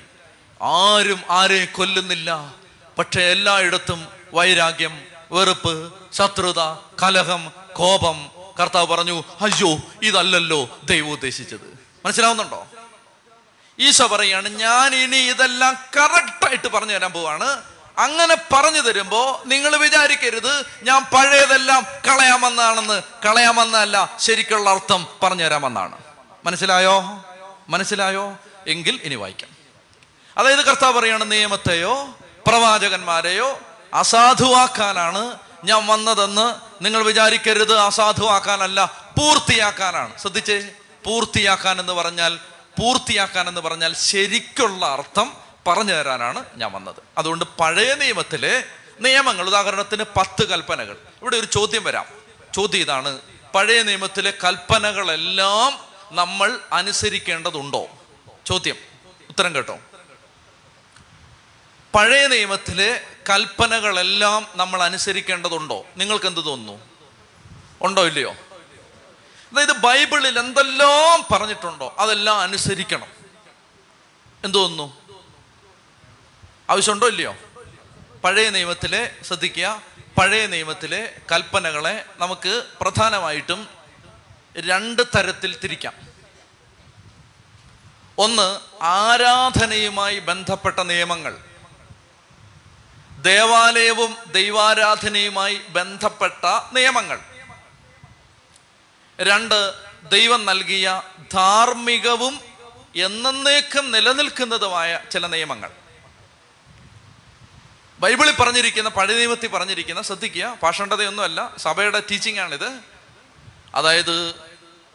ആരും ആരെയും കൊല്ലുന്നില്ല. പക്ഷെ എല്ലായിടത്തും വൈരാഗ്യം വെറുപ്പ് ശത്രുത കലഹം കോപം. കർത്താവ് പറഞ്ഞു അയ്യോ ഇതല്ലല്ലോ ദൈവം ഉദ്ദേശിച്ചത്. മനസ്സിലാവുന്നുണ്ടോ? ഈശോ പറയാണ് ഞാൻ ഇനി ഇതെല്ലാം കറക്റ്റായിട്ട് പറഞ്ഞു തരാൻ പോവാണ്. അങ്ങനെ പറഞ്ഞു തരുമ്പോ നിങ്ങൾ വിചാരിക്കരുത് ഞാൻ പഴയതെല്ലാം കളയാമെന്നാണെന്ന് കളയാമെന്നല്ല ശരിക്കുള്ള അർത്ഥം പറഞ്ഞു തരാമെന്നാണ് മനസ്സിലായോ? മനസ്സിലായോ? എങ്കിൽ ഇനി വായിക്കാം. അതായത് കർത്താവ് പറയാണ് നിയമത്തെയോ പ്രവാചകന്മാരെയോ അസാധുവാക്കാനാണ് ഞാൻ വന്നതെന്ന് നിങ്ങൾ വിചാരിക്കരുത്. അസാധുവാക്കാനല്ല പൂർത്തിയാക്കാനാണ്. ശ്രദ്ധിച്ചേ പൂർത്തിയാക്കാൻ എന്ന് പറഞ്ഞാൽ പൂർത്തിയാക്കാൻ എന്ന് പറഞ്ഞാൽ ശരിക്കുള്ള അർത്ഥം പറഞ്ഞു തരാനാണ് ഞാൻ വന്നത്. അതുകൊണ്ട് പഴയ നിയമത്തിലെ നിയമങ്ങൾ ഉദാഹരണത്തിന് പത്ത് കൽപ്പനകൾ. ഇവിടെ ഒരു ചോദ്യം വരാം. ചോദ്യം ഇതാണ് പഴയ നിയമത്തിലെ കൽപ്പനകളെല്ലാം നമ്മൾ അനുസരിക്കേണ്ടതുണ്ടോ? ചോദ്യം ഉത്തരം കേട്ടോ. പഴയ നിയമത്തിലെ കൽപ്പനകളെല്ലാം നമ്മൾ അനുസരിക്കേണ്ടതുണ്ടോ? നിങ്ങൾക്ക് എന്ത് തോന്നുന്നു? ഉണ്ടോ ഇല്ലയോ? അതായത് ബൈബിളിൽ എന്തെല്ലാം പറഞ്ഞിട്ടുണ്ടോ അതെല്ലാം അനുസരിക്കണം. എന്തു തോന്നുന്നു? ആവശ്യമുണ്ടോ ഇല്ലയോ? പഴയ നിയമത്തിലെ ശ്രദ്ധിക്കുക പഴയ നിയമത്തിലെ കൽപ്പനകളെ നമുക്ക് പ്രധാനമായിട്ടും രണ്ട് തരത്തിൽ തിരിക്കാം. ഒന്ന് ആരാധനയുമായി ബന്ധപ്പെട്ട നിയമങ്ങൾ. ദേവാലയവും ദൈവാരാധനയുമായി ബന്ധപ്പെട്ട നിയമങ്ങൾ. രണ്ട് ദൈവം നൽകിയ ധാർമ്മികവും എന്നേക്കും നിലനിൽക്കുന്നതുമായ ചില നിയമങ്ങൾ. ബൈബിളിൽ പറഞ്ഞിരിക്കുന്ന പഴയ നിയമത്തിൽ പറഞ്ഞിരിക്കുന്ന ശ്രദ്ധിക്കുക പാഷണ്ഡതയൊന്നുമല്ല സഭയുടെ ടീച്ചിങ് ആണിത് അതായത്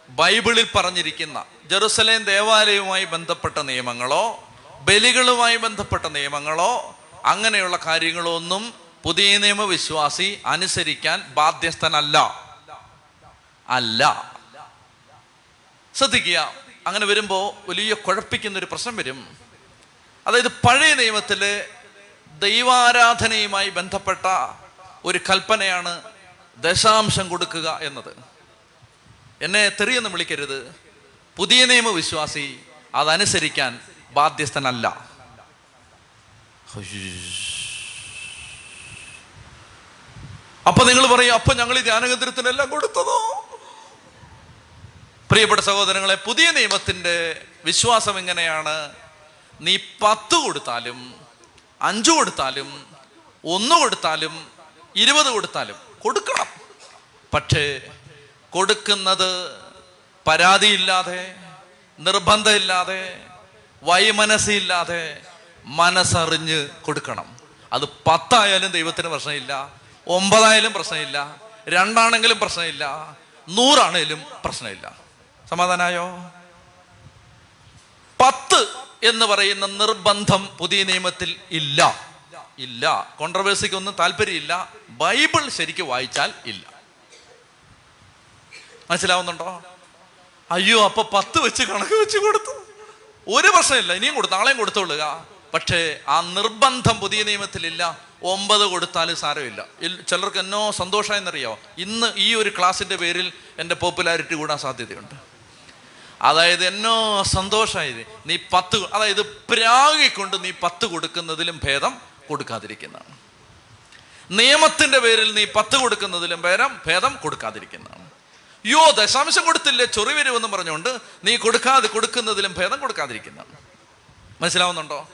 ബൈബിളിൽ പറഞ്ഞിരിക്കുന്ന ജെറുസലേം ദേവാലയവുമായി ബന്ധപ്പെട്ട നിയമങ്ങളോ ബലികളുമായി ബന്ധപ്പെട്ട നിയമങ്ങളോ അങ്ങനെയുള്ള കാര്യങ്ങളോ ഒന്നും പുതിയ നിയമവിശ്വാസി അനുസരിക്കാൻ ബാധ്യസ്ഥനല്ല. അല്ല. ശ്രദ്ധിക്കുക. അങ്ങനെ വരുമ്പോൾ വലിയ കുഴപ്പിക്കുന്ന ഒരു പ്രശ്നം വരും. അതായത് പഴയ നിയമത്തിലെ ദൈവാരാധനയുമായി ബന്ധപ്പെട്ട ഒരു കൽപ്പനയാണ് ദശാംശം കൊടുക്കുക എന്നത്. എന്നെ തെറിയെന്ന് വിളിക്കരുത്. പുതിയ നിയമവിശ്വാസി അതനുസരിക്കാൻ ബാധ്യസ്ഥനല്ല. അപ്പൊ നിങ്ങൾ പറയും അപ്പൊ ഞങ്ങൾ ഈ ധ്യാനകേന്ദ്രത്തിനെല്ലാം കൊടുത്തതോ? പ്രിയപ്പെട്ട സഹോദരങ്ങളെ പുതിയ നിയമത്തിന്റെ വിശ്വാസം എങ്ങനെയാണ്? നീ പത്ത് കൊടുത്താലും അഞ്ചു കൊടുത്താലും ഒന്ന് കൊടുത്താലും ഇരുപത് കൊടുത്താലും കൊടുക്കണം. പക്ഷേ കൊടുക്കുന്നത് പരാതിയില്ലാതെ നിർബന്ധമില്ലാതെ വൈമനസ്സില്ലാതെ മനസ്സറിഞ്ഞ് കൊടുക്കണം. അത് പത്തായാലും ദൈവത്തിന് പ്രശ്നമില്ല ഒമ്പതായാലും പ്രശ്നമില്ല രണ്ടാണെങ്കിലും പ്രശ്നമില്ല നൂറാണേലും പ്രശ്നമില്ല. സമാധാനായോ? പത്ത് എന്ന് പറയുന്ന നിർബന്ധം പുതിയ നിയമത്തിൽ ഇല്ല. ഇല്ല. കോൺട്രവേഴ്സിക്ക് ഒന്നും താല്പര്യമില്ല. ബൈബിൾ ശരിക്കും വായിച്ചാൽ ഇല്ല. മനസ്സിലാവുന്നുണ്ടോ? അയ്യോ അപ്പൊ പത്ത് വെച്ച് കണക്ക് വെച്ച് കൊടുത്തു. ഒരു പ്രശ്നമില്ല. ഇനിയും കൊടുത്തു നാളെയും കൊടുത്തോളുക പക്ഷേ ആ നിർബന്ധം പുതിയ നിയമത്തിലില്ല ഒമ്പത് കൊടുത്താലും സാരമില്ല. ചിലർക്ക് എന്നോ സന്തോഷമായെന്നറിയോ ഇന്ന് ഈ ഒരു ക്ലാസിന്റെ പേരിൽ എന്റെ പോപ്പുലാരിറ്റി കൂടാൻ സാധ്യതയുണ്ട്. അതായത് എന്നോ സന്തോഷമായി നീ പത്ത് അതായത് പ്രാഗിക്കൊണ്ട് നീ പത്ത് കൊടുക്കുന്നതിലും ഭേദം കൊടുക്കാതിരിക്കുന്നതാണ് നിയമത്തിന്റെ പേരിൽ നീ പത്ത് കൊടുക്കുന്നതിലും ഭേദം ഭേദം കൊടുക്കാതിരിക്കുന്നതാണ് യോ ദശാംശം കൊടുത്തില്ലേ ചൊറി വരുമെന്ന് പറഞ്ഞുകൊണ്ട് നീ കൊടുക്കാതെ കൊടുക്കുന്നതിലും ഭേദം കൊടുക്കാതിരിക്കുന്നതാണ് മനസ്സിലാവുന്നുണ്ടോ?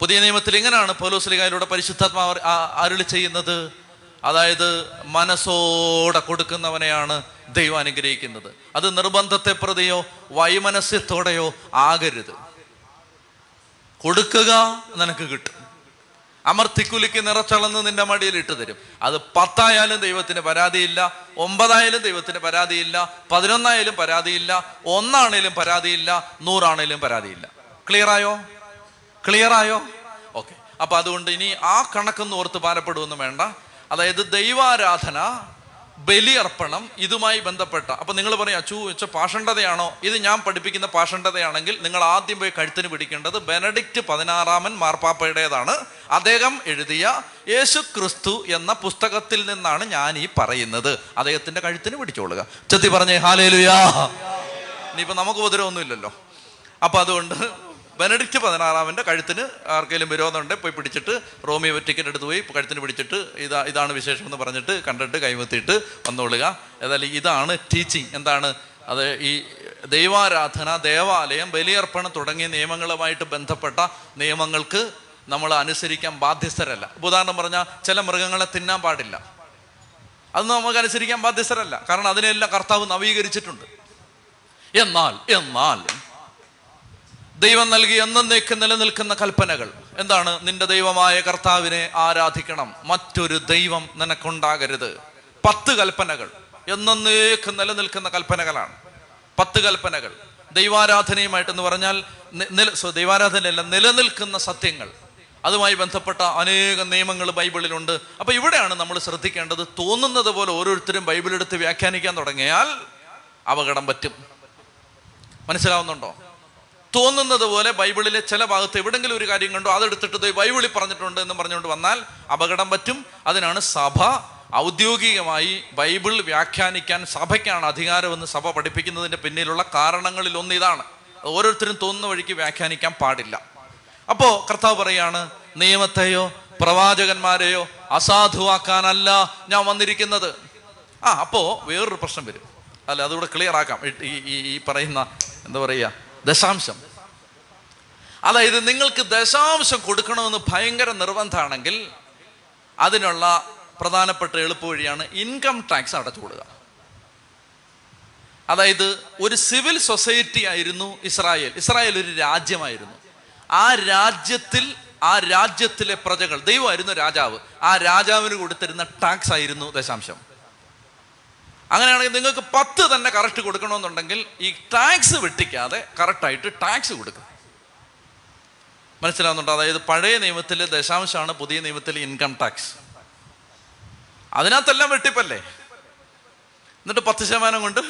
പുതിയ നിയമത്തിൽ ഇങ്ങനെയാണ് പൗലോസ്ലികായിലൂടെ പരിശുദ്ധാത്മാവ് അരുളി ചെയ്യുന്നത്? അതായത് മനസ്സോടെ കൊടുക്കുന്നവനെയാണ് ദൈവം അനുഗ്രഹിക്കുന്നത്. അത് നിർബന്ധത്തെ പ്രതിയോ വൈമനസ്യത്തോടെയോ ആകരുത്. കൊടുക്കുക നിനക്ക് കിട്ടും. അമർത്തിക്കുലിക്ക് നിറച്ചളന്ന് നിന്റെ മടിയിൽ ഇട്ട് തരും. അത് പത്തായാലും ദൈവത്തിന് പരാതിയില്ല ഒമ്പതായാലും ദൈവത്തിന് പരാതിയില്ല പതിനൊന്നായാലും പരാതിയില്ല ഒന്നാണേലും പരാതിയില്ല നൂറാണേലും പരാതിയില്ല. ക്ലിയർ ആയോ? ഓക്കെ അപ്പൊ അതുകൊണ്ട് ഇനി ആ കണക്കൊന്നും ഓർത്ത് പാരപ്പെടുമെന്ന് വേണ്ട. അതായത് ദൈവാരാധന ബലിയർപ്പണം ഇതുമായി ബന്ധപ്പെട്ട. അപ്പൊ നിങ്ങൾ പറയാം അച്ചു വെച്ച പാഷണ്ഡതയാണോ? ഇത് ഞാൻ പഠിപ്പിക്കുന്ന പാഷണ്ഡതയാണെങ്കിൽ നിങ്ങൾ ആദ്യം പോയി കഴുത്തിന് പിടിക്കേണ്ടത് ബെനഡിക്റ്റ് പതിനാറാമൻ മാർപ്പാപ്പയുടേതാണ്. അദ്ദേഹം എഴുതിയ യേശു ക്രിസ്തു എന്ന പുസ്തകത്തിൽ നിന്നാണ് ഞാൻ ഈ പറയുന്നത്. അദ്ദേഹത്തിന്റെ കഴുത്തിന് പിടിച്ചോളുക. ചെത്തി പറഞ്ഞേ ഹാലേലുയാ. ഇനിയിപ്പോ നമുക്ക് ഉപദ്രവമൊന്നുമില്ലല്ലോ. അപ്പൊ അതുകൊണ്ട് ബെനഡിക്റ്റ് പതിനാറാമന്റെ കഴുത്തിന് ആർക്കെങ്കിലും വിരോധമുണ്ടെങ്കിൽ പോയി പിടിച്ചിട്ട് റോമിയോ ടിക്കറ്റ് എടുത്ത് പോയി കഴുത്തിന് പിടിച്ചിട്ട് ഇതാ ഇതാണ് വിശേഷം എന്ന് പറഞ്ഞിട്ട് കണ്ടിട്ട് കൈമത്തിയിട്ട് വന്നോളുക. ഏതായാലും ഇതാണ് ടീച്ചിങ് എന്താണ്? അത് ഈ ദൈവാരാധന ദേവാലയം ബലിയർപ്പണം തുടങ്ങിയ നിയമങ്ങളുമായിട്ട് ബന്ധപ്പെട്ട നിയമങ്ങൾക്ക് നമ്മൾ അനുസരിക്കാൻ ബാധ്യസ്ഥരല്ല. ഉദാഹരണം പറഞ്ഞാൽ ചില മൃഗങ്ങളെ തിന്നാൻ പാടില്ല. അത് നമുക്ക് അനുസരിക്കാൻ ബാധ്യസ്ഥരല്ല. കാരണം അതിനെല്ലാം കർത്താവ് നവീകരിച്ചിട്ടുണ്ട്. എന്നാൽ എന്നാൽ ദൈവം നൽകിയ എന്നേക്ക് നിലനിൽക്കുന്ന കൽപ്പനകൾ. എന്താണ്? നിന്റെ ദൈവമായ കർത്താവിനെ ആരാധിക്കണം. മറ്റൊരു ദൈവം നിനക്കുണ്ടാകരുത്. പത്ത് കൽപ്പനകൾ. എന്നേക്ക് നിലനിൽക്കുന്ന കൽപ്പനകളാണ്. പത്ത് കൽപ്പനകൾ. ദൈവാരാധനയുമായിട്ടെന്ന് പറഞ്ഞാൽ ദൈവാരാധനയല്ല നിലനിൽക്കുന്ന സത്യങ്ങൾ. അതുമായി ബന്ധപ്പെട്ട അനേകം നിയമങ്ങൾ ബൈബിളിലുണ്ട്. അപ്പൊ ഇവിടെയാണ് നമ്മൾ ശ്രദ്ധിക്കേണ്ടത്. തോന്നുന്നത് പോലെ ഓരോരുത്തരും ബൈബിൾ എടുത്ത് വ്യാഖ്യാനിക്കാൻ തുടങ്ങിയാൽ അപകടം പറ്റും. മനസ്സിലാവുന്നുണ്ടോ? തോന്നുന്നത് പോലെ ബൈബിളിലെ ചില ഭാഗത്ത് എവിടെങ്കിലും ഒരു കാര്യം കണ്ടോ അതെടുത്തിട്ട് ബൈബിളിൽ പറഞ്ഞിട്ടുണ്ട് എന്ന് പറഞ്ഞുകൊണ്ട് വന്നാൽ അപകടം പറ്റും. അതിനാണ് സഭ ഔദ്യോഗികമായി ബൈബിൾ വ്യാഖ്യാനിക്കാൻ സഭയ്ക്കാണ് അധികാരമെന്ന് സഭ പഠിപ്പിക്കുന്നതിന്റെ പിന്നിലുള്ള കാരണങ്ങളിൽ ഒന്ന് ഇതാണ്. ഓരോരുത്തരും തോന്നുന്ന വഴിക്ക് വ്യാഖ്യാനിക്കാൻ പാടില്ല. അപ്പോ കർത്താവ് പറയാണ് നിയമത്തെയോ പ്രവാചകന്മാരെയോ അസാധുവാക്കാനല്ല ഞാൻ വന്നിരിക്കുന്നത്. ആ അപ്പോ വേറൊരു പ്രശ്നം വരും. അല്ല അതുകൂടെ ക്ലിയർ ആക്കാം. ഈ- ഈ പറയുന്ന എന്താ പറയുക ദശാംശം. അതായത് നിങ്ങൾക്ക് ദശാംശം കൊടുക്കണമെന്ന് ഭയങ്കര നിർബന്ധമാണെങ്കിൽ അതിനുള്ള പ്രധാനപ്പെട്ട എളുപ്പവഴിയാണ് ഇൻകം ടാക്സ് അടച്ചു കൊടുക്കുക. അതായത് ഒരു സിവിൽ സൊസൈറ്റി ആയിരുന്നു ഇസ്രായേൽ. ഇസ്രായേൽ ഒരു രാജ്യമായിരുന്നു. ആ രാജ്യത്തിൽ ആ രാജ്യത്തിലെ പ്രജകൾ ദൈവമായിരുന്നു രാജാവ്. ആ രാജാവിന് കൊടുത്തിരുന്ന ടാക്സ് ആയിരുന്നു ദശാംശം. അങ്ങനെയാണെങ്കിൽ നിങ്ങൾക്ക് പത്ത് തന്നെ കറക്റ്റ് കൊടുക്കണമെന്നുണ്ടെങ്കിൽ ഈ ടാക്സ് വെട്ടിക്കാതെ കറക്റ്റായിട്ട് ടാക്സ് കൊടുക്കും മനസ്സിലാവുന്നുണ്ടോ? അതായത് പഴയ നിയമത്തിൽ ദശാംശമാണ് പുതിയ നിയമത്തിൽ ഇൻകം ടാക്സ്. അതിനകത്തെല്ലാം വെട്ടിപ്പല്ലേ? എന്നിട്ട് പത്ത് ശതമാനം കൊണ്ട്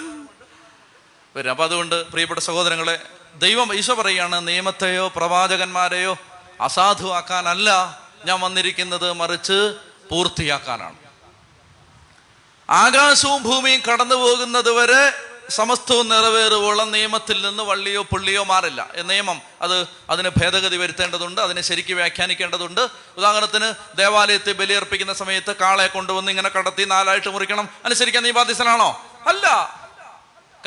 വരും. അപ്പം അതുകൊണ്ട് പ്രിയപ്പെട്ട സഹോദരങ്ങളെ ദൈവം ഈശോ പറയുകയാണ് നിയമത്തെയോ പ്രവാചകന്മാരെയോ അസാധുവാക്കാനല്ല ഞാൻ വന്നിരിക്കുന്നത് മറിച്ച് പൂർത്തിയാക്കാനാണ്. ആകാശവും ഭൂമിയും കടന്നു പോകുന്നത് വരെ സമസ്തവും നിറവേറുവോളം നിയമത്തിൽ നിന്ന് വള്ളിയോ പുള്ളിയോ മാറില്ല. നിയമം അത് അതിന് ഭേദഗതി വരുത്തേണ്ടതുണ്ട് അതിനെ ശരിക്കും വ്യാഖ്യാനിക്കേണ്ടതുണ്ട്. ഉദാഹരണത്തിന് ദേവാലയത്തെ ബലിയർപ്പിക്കുന്ന സമയത്ത് കാളെ കൊണ്ടുവന്ന് ഇങ്ങനെ കടത്തി നാലായിട്ട് മുറിക്കണം. അനുസരിക്കാൻ നീ ബാധ്യസ്ഥനാണോ? അല്ല.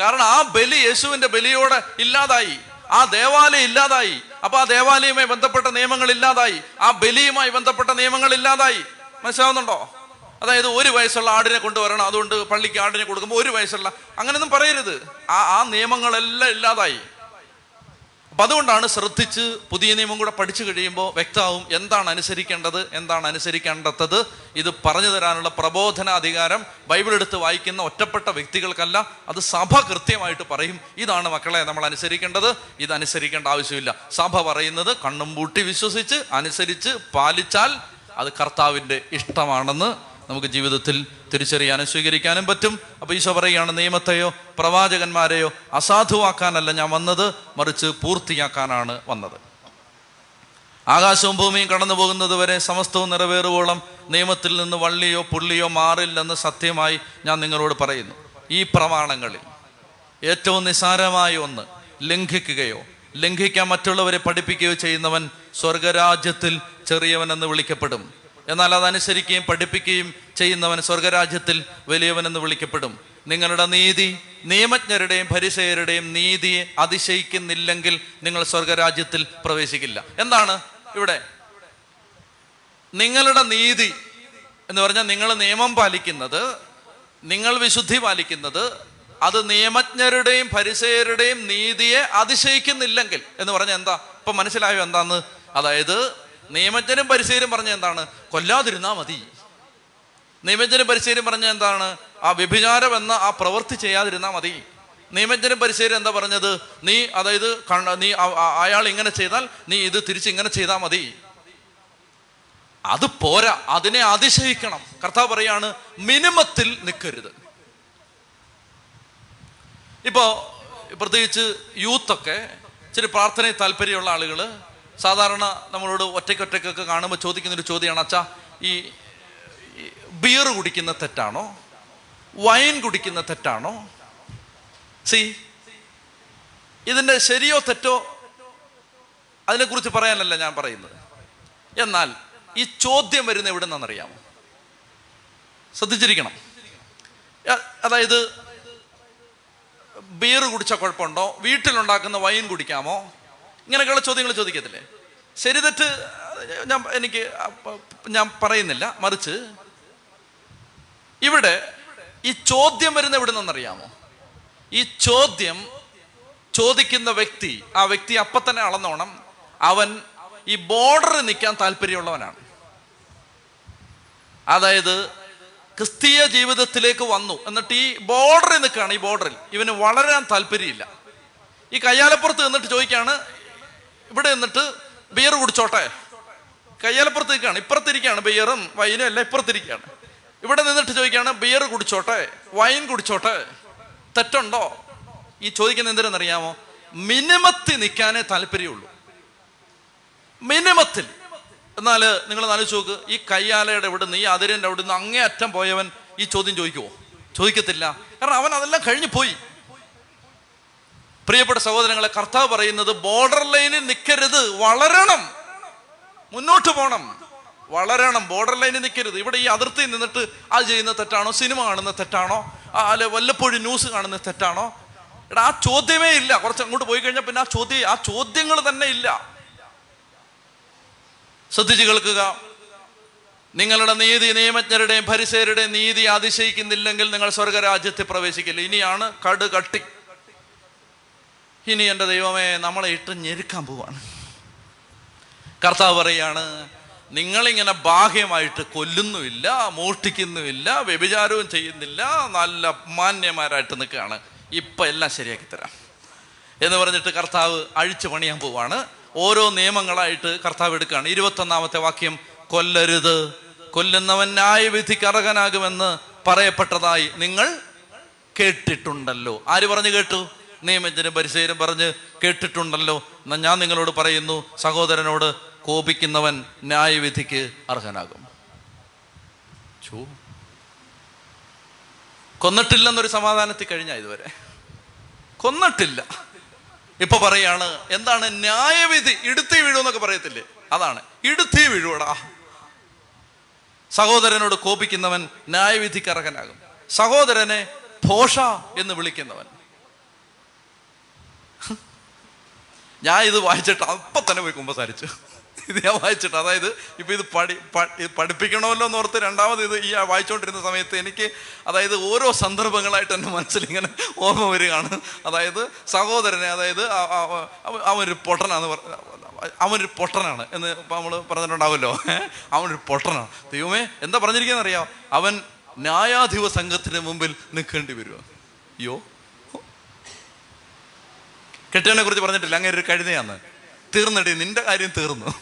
കാരണം ആ ബലി യേശുവിന്റെ ബലിയോടെ ഇല്ലാതായി. ആ ദേവാലയം ഇല്ലാതായി. അപ്പൊ ആ ദേവാലയവുമായി ബന്ധപ്പെട്ട നിയമങ്ങൾ ഇല്ലാതായി. ആ ബലിയുമായി ബന്ധപ്പെട്ട നിയമങ്ങൾ ഇല്ലാതായി. മനസ്സിലാവുന്നുണ്ടോ? അതായത് ഒരു വയസ്സുള്ള ആടിനെ കൊണ്ടുവരണം അതുകൊണ്ട് പള്ളിക്ക് ആടിനെ കൊടുക്കുമ്പോൾ ഒരു വയസ്സുള്ള അങ്ങനെയൊന്നും പറയരുത്. ആ ആ നിയമങ്ങളെല്ലാം ഇല്ലാതായി. അപ്പം അതുകൊണ്ടാണ് ശ്രദ്ധിച്ച് പുതിയ നിയമം കൂടെ പഠിച്ചു കഴിയുമ്പോൾ വ്യക്തമാവും എന്താണ് അനുസരിക്കേണ്ടത് എന്താണ് അനുസരിക്കേണ്ടത് ഇത് പറഞ്ഞു തരാനുള്ള പ്രബോധന അധികാരം ബൈബിൾ എടുത്ത് വായിക്കുന്ന ഒറ്റപ്പെട്ട വ്യക്തികൾക്കല്ല അത് സഭ കൃത്യമായിട്ട് പറയും. ഇതാണ് മക്കളെ നമ്മൾ അനുസരിക്കേണ്ടത് ഇത് അനുസരിക്കേണ്ട ആവശ്യമില്ല. സഭ പറയുന്നത് കണ്ണും പൂട്ടി വിശ്വസിച്ച് അനുസരിച്ച് പാലിച്ചാൽ അത് കർത്താവിന്റെ ഇഷ്ടമാണെന്ന് നമുക്ക് ജീവിതത്തിൽ തിരിച്ചറിയാനും സ്വീകരിക്കാനും പറ്റും. അപ്പോൾ ഈശോ പറയുകയാണ് നിയമത്തെയോ പ്രവാചകന്മാരെയോ അസാധുവാക്കാനല്ല ഞാൻ വന്നത് മറിച്ച് പൂർത്തിയാക്കാനാണ് വന്നത്. ആകാശവും ഭൂമിയും കടന്നു പോകുന്നത് വരെ സമസ്തവും നിറവേറുവോളം നിയമത്തിൽ നിന്ന് വള്ളിയോ പുള്ളിയോ മാറില്ലെന്ന് സത്യമായി ഞാൻ നിങ്ങളോട് പറയുന്നു. ഈ പ്രമാണങ്ങളിൽ ഏറ്റവും നിസാരമായ ഒന്ന് ലംഘിക്കുകയോ ലംഘിക്കാൻ മറ്റുള്ളവരെ പഠിപ്പിക്കുകയോ ചെയ്യുന്നവൻ സ്വർഗരാജ്യത്തിൽ ചെറിയവനെന്ന് വിളിക്കപ്പെടും. എന്നാൽ അതനുസരിക്കുകയും പഠിപ്പിക്കുകയും ചെയ്യുന്നവൻ സ്വർഗരാജ്യത്തിൽ വലിയവനെന്ന് വിളിക്കപ്പെടും. നിങ്ങളുടെ നീതി നിയമജ്ഞരുടെയും പരിസയരുടെയും നീതിയെ അതിശയിക്കുന്നില്ലെങ്കിൽ നിങ്ങൾ സ്വർഗരാജ്യത്തിൽ പ്രവേശിക്കില്ല. എന്താണ് ഇവിടെ? നിങ്ങളുടെ നീതി എന്ന് പറഞ്ഞാൽ നിങ്ങൾ നിയമം പാലിക്കുന്നത് നിങ്ങൾ വിശുദ്ധി പാലിക്കുന്നത് അത് നിയമജ്ഞരുടെയും പരിസയരുടെയും നീതിയെ അതിശയിക്കുന്നില്ലെങ്കിൽ എന്ന് പറഞ്ഞാൽ എന്താ? ഇപ്പൊ മനസ്സിലായോ എന്താന്ന്? അതായത് നിയമജ്ഞരും പരിശീലനം പറഞ്ഞ എന്താണ്? കൊല്ലാതിരുന്നാ മതി. നിയമജ്ഞനും പരിശീലനം പറഞ്ഞ എന്താണ്? ആ വ്യഭിചാരം എന്ന ആ പ്രവൃത്തി ചെയ്യാതിരുന്നാ മതി. നിയമജ്ഞനും പരിശീലനം എന്താ പറഞ്ഞത്? നീ അതായത് നീ അയാൾ ഇങ്ങനെ ചെയ്താൽ നീ ഇത് തിരിച്ച് ഇങ്ങനെ ചെയ്താൽ മതി. അത് പോരാ. അതിനെ അതിശയിക്കണം. കർത്താവ് പറയാണ് മിനിമത്തിൽ നിൽക്കരുത്. ഇപ്പോ പ്രത്യേകിച്ച് യൂത്തൊക്കെ ഇച്ചിരി പ്രാർത്ഥനയിൽ താല്പര്യമുള്ള ആളുകൾ സാധാരണ നമ്മളോട് ഒറ്റയ്ക്കൊറ്റയ്ക്കൊക്കെ കാണുമ്പോൾ ചോദിക്കുന്നൊരു ചോദ്യമാണ് അച്ഛാ ഈ ബിയർ കുടിക്കുന്ന തെറ്റാണോ? വൈൻ കുടിക്കുന്ന തെറ്റാണോ? സി ഇതിന്റെ ശരിയോ തെറ്റോ അതിനെക്കുറിച്ച് പറയാനല്ല ഞാൻ പറയുന്നത്. എന്നാൽ ഈ ചോദ്യം വരുന്ന എവിടെ നിന്നറിയാമോ ശ്രദ്ധിച്ചിരിക്കണം അതായത് ബിയർ കുടിച്ച കുഴപ്പമുണ്ടോ? വീട്ടിലുണ്ടാക്കുന്ന വൈൻ കുടിക്കാമോ? ഇങ്ങനെയൊക്കെയുള്ള ചോദ്യങ്ങൾ ചോദിക്കത്തില്ലേ? ശരി തെറ്റ് ഞാൻ എനിക്ക് ഞാൻ പറയുന്നില്ല മറിച്ച്. ഇവിടെ ഈ ചോദ്യം വരുന്ന എവിടെ നിന്നറിയാമോ ഈ ചോദ്യം ചോദിക്കുന്ന വ്യക്തി ആ വ്യക്തി അപ്പൊ തന്നെ അളന്നോണം. അവൻ ഈ ബോർഡറിൽ നിൽക്കാൻ താല്പര്യമുള്ളവനാണ്. അതായത് ക്രിസ്തീയ ജീവിതത്തിലേക്ക് വന്നു. എന്നിട്ട് ഈ ബോർഡറിൽ നിൽക്കുകയാണ് ഈ ബോർഡറിൽ. ഇവന് വളരാൻ താല്പര്യമില്ല. ഈ കയ്യാലപ്പുറത്ത് നിന്നിട്ട് ചോദിക്കാണ് ഇവിടെ നിന്നിട്ട് ബിയർ കുടിച്ചോട്ടെ. കയ്യാലപ്പുറത്തേക്കാണ് ഇപ്പുറത്തിരിക്കുകയാണ് ബിയറും വൈനും എല്ലാം ഇപ്പുറത്തിരിക്കുകയാണ് ഇവിടെ നിന്നിട്ട് ചോദിക്കുകയാണ് ബിയർ കുടിച്ചോട്ടെ വൈൻ കുടിച്ചോട്ടെ തെറ്റുണ്ടോ? ഈ ചോദിക്കുന്ന എന്തിനെന്നറിയാമോ? മിനിമത്തിൽ നിൽക്കാനേ താല്പര്യമുള്ളൂ. മിനിമത്തിൽ. എന്നാൽ നിങ്ങൾ നാലോചിച്ച് നോക്ക് ഈ കയ്യാലയുടെ ഇവിടെ നിന്ന് ഈ അതിരന്റെ അവിടെ നിന്ന് അങ്ങേ അറ്റം പോയവൻ ഈ ചോദ്യം ചോദിക്കുമോ ചോദിക്കത്തില്ല. കാരണം അവൻ അതെല്ലാം കഴിഞ്ഞു പോയി. പ്രിയപ്പെട്ട സഹോദരങ്ങളെ കർത്താവ് പറയുന്നത് ബോർഡർ ലൈനിൽ നിൽക്കരുത് വളരണം. മുന്നോട്ട് പോകണം വളരണം ബോർഡർ ലൈനിൽ നിൽക്കരുത് ഇവിടെ ഈ അതിർത്തി നിന്നിട്ട് അത് ചെയ്യുന്ന തെറ്റാണോ? സിനിമ കാണുന്ന തെറ്റാണോ? അല്ലെ വല്ലപ്പോഴും ന്യൂസ് കാണുന്ന തെറ്റാണോ? എടാ ആ ചോദ്യമേ ഇല്ല. കുറച്ച് അങ്ങോട്ട് പോയി കഴിഞ്ഞാൽ പിന്നെ ആ ചോദ്യം ആ ചോദ്യങ്ങൾ തന്നെ ഇല്ല. ശ്രദ്ധിച്ചു കേൾക്കുക. നിങ്ങളുടെ നീതി നിയമജ്ഞരുടെയും പരിസരുടെയും നീതി അതിശയിക്കുന്നില്ലെങ്കിൽ നിങ്ങൾ സ്വർഗരാജ്യത്തിൽ പ്രവേശിക്കില്ല. ഇനിയാണ് കട് കട്ടി ഇനി എന്റെ ദൈവമേ നമ്മളെ ഇട്ട് ഞെരുക്കാൻ പോവാണ്. കർത്താവ് പറയാണ് നിങ്ങളിങ്ങനെ ബാഹ്യമായിട്ട് കൊല്ലുന്നുമില്ല മോഷ്ടിക്കുന്നുമില്ല വ്യഭിചാരവും ചെയ്യുന്നില്ല നല്ല മാന്യമാരായിട്ട് നിൽക്കുകയാണ്. ഇപ്പം എല്ലാം ശരിയാക്കി തരാം. എന്ന് പറഞ്ഞിട്ട് കർത്താവ് അഴിച്ചു പണിയാൻ പോവാണ്. ഓരോ നിയമങ്ങളായിട്ട് കർത്താവ് എടുക്കുകയാണ്. ഇരുപത്തൊന്നാമത്തെ വാക്യം കൊല്ലരുത്. കൊല്ലുന്നവൻ ന്യായവിധിക്ക് അർഹനാകുമെന്ന് പറയപ്പെട്ടതായി നിങ്ങൾ കേട്ടിട്ടുണ്ടല്ലോ. ആര് പറഞ്ഞു കേട്ടു? നിയമജ്ഞനും പരിശീലനം പറഞ്ഞ് കേട്ടിട്ടുണ്ടല്ലോ. എന്നാൽ ഞാൻ നിങ്ങളോട് പറയുന്നു സഹോദരനോട് കോപിക്കുന്നവൻ ന്യായവിധിക്ക് അർഹനാകും. ചോ കൊന്നിട്ടില്ലെന്നൊരു സമാധാനത്തിൽ കഴിഞ്ഞ ഇതുവരെ. കൊന്നിട്ടില്ല. ഇപ്പൊ പറയാണ് എന്താണ് ന്യായവിധി? ഇടുത്തി വീഴൂ എന്നൊക്കെ പറയത്തില്ലേ? അതാണ്. ഇടുത്തി വീഴുവടാ. സഹോദരനോട് കോപിക്കുന്നവൻ ന്യായവിധിക്ക് അർഹനാകും. സഹോദരനെ ഭോഷ എന്ന് വിളിക്കുന്നവൻ. ഞാൻ ഇത് വായിച്ചിട്ട് അപ്പൊ തന്നെ പോയി കുമ്പസാരിച്ചു. ഇത് ഞാൻ വായിച്ചിട്ട് അതായത് ഇപ്പൊ ഇത് പഠി പഠിപ്പിക്കണമല്ലോ എന്ന് ഓർത്ത് രണ്ടാമത് ഇത് ഈ വായിച്ചുകൊണ്ടിരുന്ന സമയത്ത് എനിക്ക് അതായത് ഓരോ സന്ദർഭങ്ങളായിട്ട് എന്റെ മനസ്സിൽ ഇങ്ങനെ ഓർമ്മ വരികയാണ്. അതായത് സഹോദരനെ അതായത് അവനൊരു പൊട്ടനാന്ന് അവനൊരു പൊട്ടനാണ് എന്ന് ഇപ്പം നമ്മൾ പറഞ്ഞിട്ടുണ്ടാവുമല്ലോ? അവനൊരു പൊട്ടനാണ്. ദൈവമേ എന്താ പറഞ്ഞിരിക്കുന്നത് അറിയാം അവൻ ന്യായാധിപ സംഘത്തിന് മുമ്പിൽ നിൽക്കേണ്ടി വരുമോ അയ്യോ കെട്ടിയവനെ കുറിച്ച് പറഞ്ഞിട്ടില്ല. അങ്ങനെ ഒരു കഴുതയാണ് തീർന്നടി നിന്റെ കാര്യം തീർന്നു.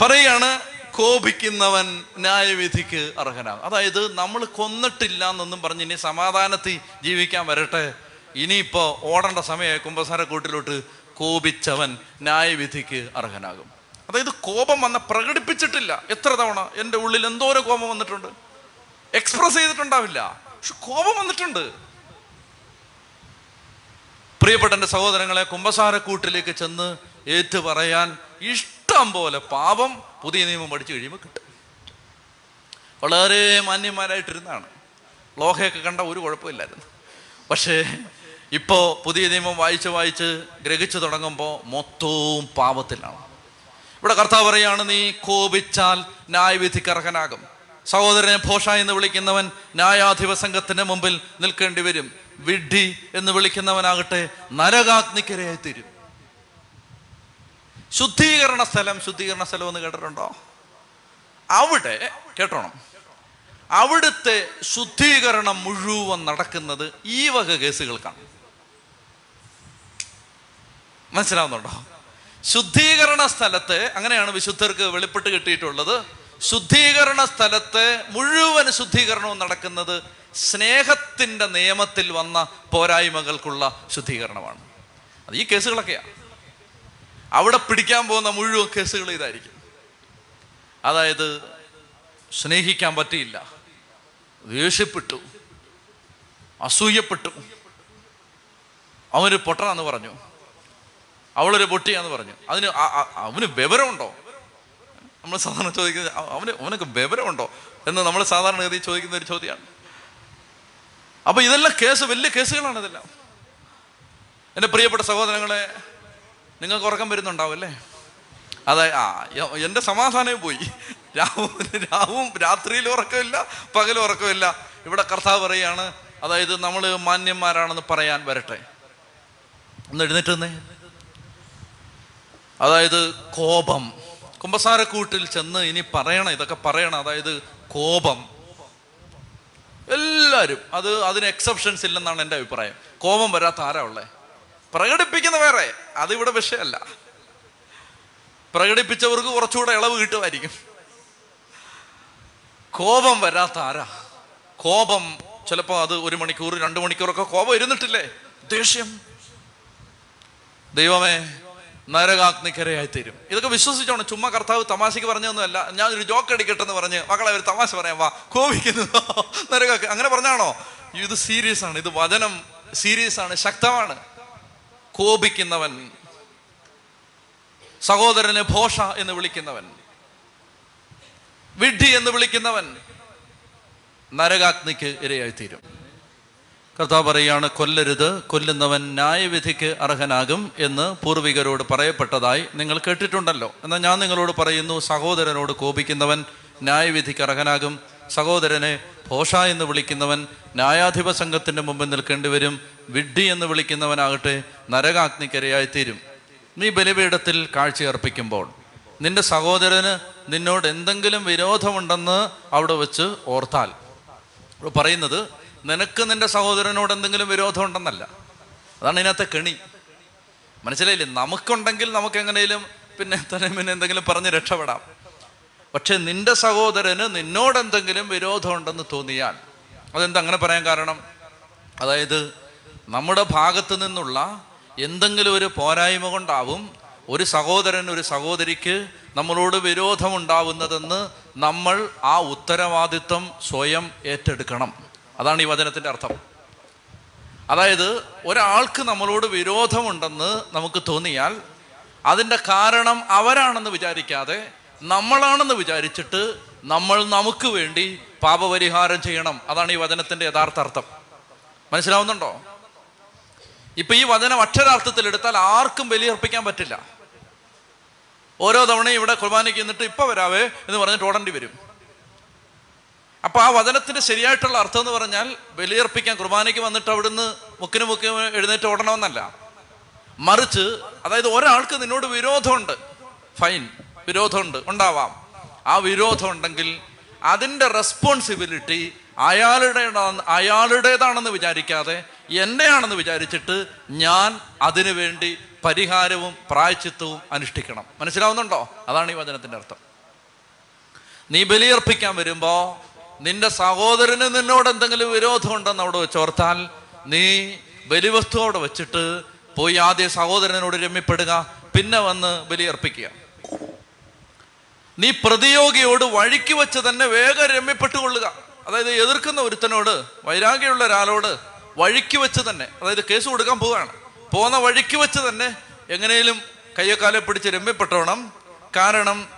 പറയാണ് കോപിക്കുന്നവൻ ന്യായവിധിക്ക് അർഹനാകും. അതായത് നമ്മൾ കൊന്നിട്ടില്ല എന്നൊന്നും പറഞ്ഞ് ഇനി സമാധാനത്തിൽ ജീവിക്കാൻ വരട്ടെ. ഇനിയിപ്പോൾ ഓടേണ്ട സമയമായി കുമ്പസാരക്കൂട്ടിലോട്ട് കോപിച്ചവൻ ന്യായവിധിക്ക് അർഹനാകും. അതായത് കോപം വന്ന പ്രകടിപ്പിച്ചിട്ടില്ല. എത്ര തവണ എന്റെ ഉള്ളിൽ എന്തോരം കോപം വന്നിട്ടുണ്ട്. എക്സ്പ്രസ് ചെയ്തിട്ടുണ്ടാവില്ല. പക്ഷെ കോപം വന്നിട്ടുണ്ട്. പ്രിയപ്പെട്ട എന്റെ സഹോദരങ്ങളെ കുമ്പസാരക്കൂട്ടിലേക്ക് ചെന്ന് ഏറ്റു പറയാൻ ഇഷ്ടം പോലെ പാപം പുതിയ നിയമം പഠിച്ചു കഴിയുമ്പോൾ കിട്ടും. വളരെ മാന്യന്മാരായിട്ടിരുന്നാണ് ലോഹയൊക്കെ കണ്ട ഒരു കുഴപ്പമില്ലായിരുന്നു. പക്ഷേ ഇപ്പോൾ പുതിയ നിയമം വായിച്ച് വായിച്ച് ഗ്രഹിച്ചു തുടങ്ങുമ്പോൾ മൊത്തവും പാപത്തിലാണ്. ഇവിടെ കർത്താവ് പറയാണ് നീ കോപിച്ചാൽ ന്യായവിധിക്ക് അർഹനാകും. സഹോദരനെ ഭോഷ എന്ന് വിളിക്കുന്നവൻ ന്യായാധിപ സംഘത്തിന്റെ മുമ്പിൽ നിൽക്കേണ്ടി വരും. വിഡ്ഢി എന്ന് വിളിക്കുന്നവനാകട്ടെ നരകാഗ്നിക്കരയായി തീരും ശുദ്ധീകരണ സ്ഥലം ശുദ്ധീകരണ സ്ഥലം എന്ന് കേട്ടിട്ടുണ്ടോ? അവിടെ കേട്ടോണം. അവിടുത്തെ ശുദ്ധീകരണം മുഴുവൻ നടക്കുന്നത് ഈ വക കേസുകൾക്കാണ്. മനസ്സിലാവുന്നുണ്ടോ? ശുദ്ധീകരണ സ്ഥലത്ത് അങ്ങനെയാണ് വിശുദ്ധർക്ക് വെളിപ്പെട്ട് കിട്ടിയിട്ടുള്ളത്. ശുദ്ധീകരണ സ്ഥലത്ത് മുഴുവൻ ശുദ്ധീകരണവും നടക്കുന്നത് സ്നേഹത്തിന്റെ നിയമത്തിൽ വന്ന പോരായ്മകൾക്കുള്ള ശുദ്ധീകരണമാണ്. അത് ഈ കേസുകളൊക്കെയാണ് അവിടെ പിടിക്കാൻ പോകുന്ന മുഴുവൻ കേസുകൾ ഇതായിരിക്കും. അതായത് സ്നേഹിക്കാൻ പറ്റിയില്ല. ദേഷ്യപ്പെട്ടു. അസൂയപ്പെട്ടു. അവന് പൊട്ടനാന്ന് പറഞ്ഞു. അവളൊരു പൊട്ടിയാന്ന് പറഞ്ഞു. അതിന് അവന് വിവരമുണ്ടോ? നമ്മൾ സാധാരണ ചോദിക്കുന്നത് "അവ- അവന് അവനൊക്കെ വിവരമുണ്ടോ? എന്ന് നമ്മൾ സാധാരണഗതി ചോദിക്കുന്ന ഒരു ചോദ്യമാണ്. അപ്പൊ ഇതെല്ലാം കേസ് വലിയ കേസുകളാണ് ഇതെല്ലാം. എന്റെ പ്രിയപ്പെട്ട സഹോദരങ്ങളെ നിങ്ങൾക്ക് ഉറക്കം വരുന്നുണ്ടാവും അല്ലേ? അതായത് ആ എന്റെ സമാധാനവും പോയി. രാവും രാവും രാത്രിയിൽ ഉറക്കമില്ല പകലും ഉറക്കമില്ല. ഇവിടെ കർത്താവ് പറയാണ് അതായത് നമ്മൾ മാന്യന്മാരാണെന്ന് പറയാൻ വരട്ടെ. ഒന്ന് എഴുന്നേറ്റ് അതായത് കോപം. കുമ്പസാരക്കൂട്ടിൽ ചെന്ന് ഇനി പറയണം ഇതൊക്കെ പറയണം. അതായത് കോപം. എല്ലാവരും അത് അതിന് എക്സെപ്ഷൻസ് ഇല്ലെന്നാണ് എന്റെ അഭിപ്രായം. കോപം വരാത്ത ആരാ ഉള്ളേ? പ്രകടിപ്പിക്കുന്ന വേറെ. അതിവിടെ വിഷയമല്ല. പ്രകടിപ്പിച്ചവർക്ക് കുറച്ചുകൂടെ ഇളവ് കിട്ടുമായിരിക്കും. കോപം വരാത്ത ആരാ? കോപം ചിലപ്പോൾ അത് ഒരു മണിക്കൂർ രണ്ട് മണിക്കൂറൊക്കെ കോപം ഇരുന്നിട്ടില്ലേ? ദേഷ്യം. ദൈവമേ നരകാഗ്നിക്കരയായി തീരും ഇതൊക്കെ വിശ്വസിച്ചോണം. ചുമ്മാ കർത്താവ് തമാശയ്ക്ക് പറഞ്ഞതൊന്നുമല്ല. ഞാൻ ഒരു ജോക്ക് അടിക്കട്ടെ എന്ന് പറഞ്ഞ് മക്കളെ ഒരു തമാശ പറയാം വാ. കോപിക്കുന്നു. നരകാക്ക് അങ്ങനെ പറഞ്ഞാണോ? ഇത് സീരിയസ് ആണ്. ഇത് വചനം സീരിയസ് ആണ്. ശക്തമാണ്. കോപിക്കുന്നവൻ. സഹോദരനെ ഭോഷ എന്ന് വിളിക്കുന്നവൻ. വിഡ്ഢി എന്ന് വിളിക്കുന്നവൻ. നരകാഗ്നിക്ക് ഇരയായി തീരും കർത്താവ് പറയാണ് കൊല്ലരുത് കൊല്ലുന്നവൻ ന്യായവിധിക്ക് അർഹനാകും എന്ന് പൂർവികരോട് പറയപ്പെട്ടതായി നിങ്ങൾ കേട്ടിട്ടുണ്ടല്ലോ. എന്നാൽ ഞാൻ നിങ്ങളോട് പറയുന്നു സഹോദരനോട് കോപിക്കുന്നവൻ ന്യായവിധിക്ക് അർഹനാകും. സഹോദരനെ ഭോഷ എന്ന് വിളിക്കുന്നവൻ ന്യായാധിപ സംഘത്തിന്റെ മുമ്പിൽ നിൽക്കേണ്ടി വരും. വിഡ്ഢി എന്ന് വിളിക്കുന്നവനാകട്ടെ നരകാഗ്നിക്കരയായി തീരും നീ ബലിപീഠത്തിൽ കാഴ്ചയർപ്പിക്കുമ്പോൾ നിന്റെ സഹോദരന് നിന്നോട് എന്തെങ്കിലും വിരോധമുണ്ടെന്ന് അവിടെ വെച്ച് ഓർത്താൽ. പറയുന്നത് നിനക്ക് നിന്റെ സഹോദരനോട് എന്തെങ്കിലും വിരോധം ഉണ്ടെന്നല്ല അതാണ് ഇതിനകത്തെ കെണി. മനസ്സിലായില്ലേ? നമുക്കുണ്ടെങ്കിൽ നമുക്ക് എങ്ങനെയും പിന്നെ തന്നെ പിന്നെ എന്തെങ്കിലും പറഞ്ഞ് രക്ഷപ്പെടാം. പക്ഷെ നിന്റെ സഹോദരന് നിന്നോട് എന്തെങ്കിലും വിരോധം ഉണ്ടെന്ന് തോന്നിയാൽ അതെന്താ അങ്ങനെ പറയാൻ കാരണം? അതായത് നമ്മുടെ ഭാഗത്ത് നിന്നുള്ള എന്തെങ്കിലും ഒരു പോരായ്മ കൊണ്ടാവും ഒരു സഹോദരൻ ഒരു സഹോദരിക്ക് നമ്മളോട് വിരോധമുണ്ടാവുന്നതെന്ന് നമ്മൾ ആ ഉത്തരവാദിത്വം സ്വയം ഏറ്റെടുക്കണം. അതാണ് ഈ വചനത്തിന്റെ അർത്ഥം. അതായത് ഒരാൾക്ക് നമ്മളോട് വിരോധമുണ്ടെന്ന് നമുക്ക് തോന്നിയാൽ അതിന്റെ കാരണം അവരാണെന്ന് വിചാരിക്കാതെ നമ്മളാണെന്ന് വിചാരിച്ചിട്ട് നമ്മൾ നമുക്ക് വേണ്ടി പാപപരിഹാരം ചെയ്യണം. അതാണ് ഈ വചനത്തിന്റെ യഥാർത്ഥ അർത്ഥം. മനസ്സിലാവുന്നുണ്ടോ? ഇപ്പൊ ഈ വചനം അക്ഷരാർത്ഥത്തിൽ എടുത്താൽ ആർക്കും ബലിയർപ്പിക്കാൻ പറ്റില്ല. ഓരോ തവണയും ഇവിടെ കുർബാനയ്ക്ക് നിന്നിട്ട് ഇപ്പൊ വരാവേ എന്ന് പറഞ്ഞിട്ട് ഓടേണ്ടി വരും. അപ്പൊ ആ വചനത്തിന്റെ ശരിയായിട്ടുള്ള അർത്ഥം എന്ന് പറഞ്ഞാൽ ബലിയർപ്പിക്കാൻ കുർബാനയ്ക്ക് വന്നിട്ട് അവിടുന്ന് മുക്കിന് മുക്കിന് എഴുന്നേറ്റ് ഓടണമെന്നല്ല. മറിച്ച് അതായത് ഒരാൾക്ക് നിന്നോട് വിരോധമുണ്ട് ഫൈൻ വിരോധമുണ്ട് ഉണ്ടാവാം. ആ വിരോധം ഉണ്ടെങ്കിൽ അതിന്റെ റെസ്പോൺസിബിലിറ്റി അയാളുടെ അയാളുടേതാണെന്ന് വിചാരിക്കാതെ എന്നെയാണെന്ന് വിചാരിച്ചിട്ട് ഞാൻ അതിനു വേണ്ടി പരിഹാരവും പ്രായച്ചിത്വവും അനുഷ്ഠിക്കണം. മനസ്സിലാവുന്നുണ്ടോ? അതാണ് ഈ വചനത്തിന്റെ അർത്ഥം. നീ ബലിയർപ്പിക്കാൻ വരുമ്പോ നിന്റെ സഹോദരന് നിന്നോട് എന്തെങ്കിലും വിരോധം ഉണ്ടെന്ന് അവിടെ വെച്ചോർത്താൽ നീ ബലിവസ്തു അവിടെ വെച്ചിട്ട് പോയി ആദ്യം സഹോദരനോട് രമ്യപ്പെടുക പിന്നെ വന്ന് ബലിയർപ്പിക്കുക. നീ പ്രതിയോഗിയോട് വഴിക്ക് വെച്ച് തന്നെ വേഗം രമ്യപ്പെട്ടുകൊള്ളുക. അതായത് എതിർക്കുന്ന ഒരുത്തനോട് വൈരാഗ്യമുള്ള ഒരാളോട് വഴിക്ക് വെച്ച് തന്നെ അതായത് കേസ് കൊടുക്കാൻ പോവുകയാണ്. പോകുന്ന വഴിക്ക് വെച്ച് തന്നെ എങ്ങനെയും കയ്യക്കാലെ പിടിച്ച് രമ്യപ്പെട്ടോണം. കാരണം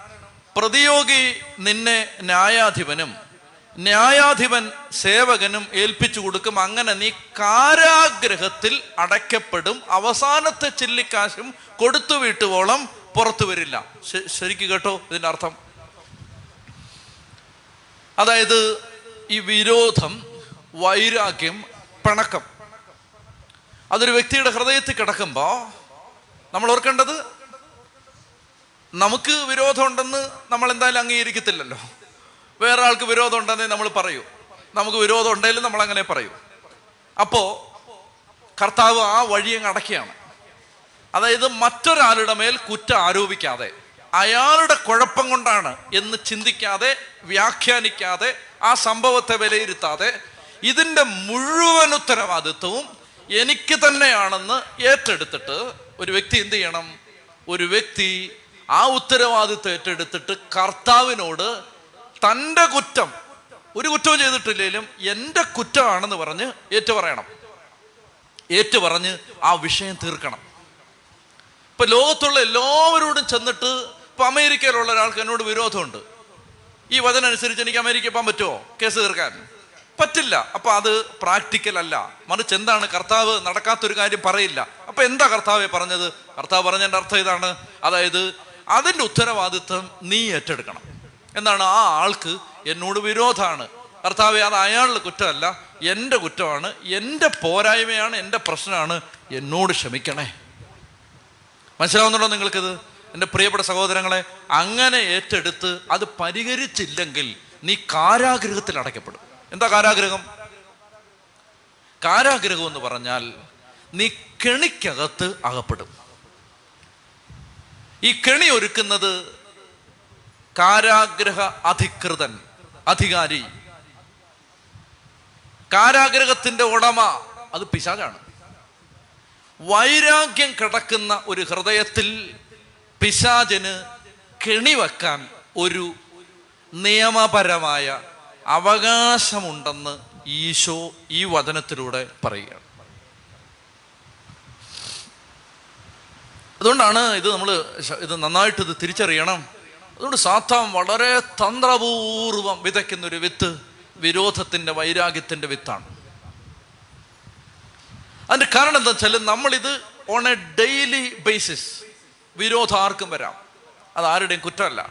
പ്രതിയോഗി നിന്നെ ന്യായാധിപനും ന്യായാധിപൻ സേവകനും ഏൽപ്പിച്ചു കൊടുക്കും. അങ്ങനെ നീ കാരാഗ്രഹത്തിൽ അടയ്ക്കപ്പെടും. അവസാനത്തെ ചില്ലിക്കാശും കൊടുത്തു വീട്ടുവോളം പുറത്തു വരില്ല. ശരിക്കും കേട്ടോ ഇതിന്റെ അർത്ഥം? അതായത് ഈ വിരോധം വൈരാഗ്യം പിണക്കം. അതൊരു വ്യക്തിയുടെ ഹൃദയത്തിൽ കിടക്കുമ്പോൾ നമ്മൾ ഓർക്കേണ്ടത് നമുക്ക് വിരോധമുണ്ടെന്ന് നമ്മൾ എന്തായാലും അംഗീകരിക്കത്തില്ലല്ലോ. വേറെ ആൾക്ക് വിരോധം ഉണ്ടെന്നേ നമ്മൾ പറയൂ. നമുക്ക് വിരോധം ഉണ്ടെങ്കിലും നമ്മൾ അങ്ങനെ പറയൂ. അപ്പോ കർത്താവ് ആ വഴി അങ്ങ് അടക്കുകയാണ് അതായത് മറ്റൊരാളുടെ മേൽ കുറ്റം ആരോപിക്കാതെ അയാളുടെ കുഴപ്പം കൊണ്ടാണ് എന്ന് ചിന്തിക്കാതെ വ്യാഖ്യാനിക്കാതെ ആ സംഭവത്തെ വിലയിരുത്താതെ ഇതിന്റെ മുഴുവൻ ഉത്തരവാദിത്വവും എനിക്ക് തന്നെയാണെന്ന് ഏറ്റെടുത്തിട്ട് ഒരു വ്യക്തി എന്ത് ചെയ്യണം? ഒരു വ്യക്തി ആ ഉത്തരവാദിത്വം ഏറ്റെടുത്തിട്ട് കർത്താവിനോട് തന്റെ കുറ്റം ഒരു കുറ്റവും ചെയ്തിട്ടില്ലെങ്കിലും എന്റെ കുറ്റമാണെന്ന് പറഞ്ഞ് ഏറ്റു പറയണം ഏറ്റു പറഞ്ഞ് ആ വിഷയം തീർക്കണം. ഇപ്പൊ ലോകത്തുള്ള എല്ലാവരോടും ചെന്നിട്ട് ഇപ്പൊ അമേരിക്കയിലുള്ള ഒരാൾക്ക് എന്നോട് വിരോധമുണ്ട്. ഈ വചനം അനുസരിച്ച് എനിക്ക് അമേരിക്ക പോകാൻ പറ്റുമോ? കേസ് തീർക്കാൻ. പറ്റില്ല. അപ്പൊ അത് പ്രാക്ടിക്കൽ അല്ല. മറിച്ച് എന്താണ് കർത്താവ് നടക്കാത്തൊരു കാര്യം പറയില്ല. അപ്പൊ എന്താ കർത്താവെ പറഞ്ഞത്? കർത്താവ് പറഞ്ഞതിന്റെ അർത്ഥം ഇതാണ്. അതായത് അതിന്റെ ഉത്തരവാദിത്വം നീ ഏറ്റെടുക്കണം. എന്താണ് ആ ആൾക്ക് എന്നോട് വിരോധമാണ്. കർത്താവ് അത് അയാളുടെ കുറ്റമല്ല എന്റെ കുറ്റമാണ് എന്റെ പോരായ്മയാണ് എന്റെ പ്രശ്നമാണ് എന്നോട് ക്ഷമിക്കണേ. മനസ്സിലാവുന്നുണ്ടോ നിങ്ങൾക്കിത്? എന്റെ പ്രിയപ്പെട്ട സഹോദരങ്ങളെ അങ്ങനെ ഏറ്റെടുത്ത് അത് പരിഹരിച്ചില്ലെങ്കിൽ നീ കാരാഗ്രഹത്തിൽ അടയ്ക്കപ്പെടും. എന്താ കാരാഗ്രഹം? കാരാഗ്രഹം എന്ന് പറഞ്ഞാൽ നീ കെണിക്കകത്ത് അകപ്പെടും. ഈ കെണി ഒരുക്കുന്നത് കാരാഗ്രഹ അധികൃതൻ അധികാരി. കാരാഗ്രഹത്തിന്റെ ഉടമ അത് പിശാചാണ്. വൈരാഗ്യം കിടക്കുന്ന ഒരു ഹൃദയത്തിൽ പിശാചന് കെണിവെക്കാൻ ഒരു നിയമപരമായ അവകാശമുണ്ടെന്ന് ഈശോ ഈ വചനത്തിലൂടെ പറയുകയാണ്. അതുകൊണ്ടാണ് ഇത് നമ്മൾ ഇത് നന്നായിട്ട് ഇത് തിരിച്ചറിയണം. അതുകൊണ്ട് സാത്താൻ വളരെ തന്ത്രപൂർവം വിതയ്ക്കുന്ന ഒരു വിത്ത് വിരോധത്തിന്റെ വൈരാഗ്യത്തിന്റെ വിത്താണ്. അതിന്റെ കാരണം എന്താ വെച്ചാൽ നമ്മളിത് ഓൺ എ ഡെയിലി ബേസിസ് വിരോധം ആർക്കും വരാം. അത് ആരുടെയും കുറ്റമല്ല.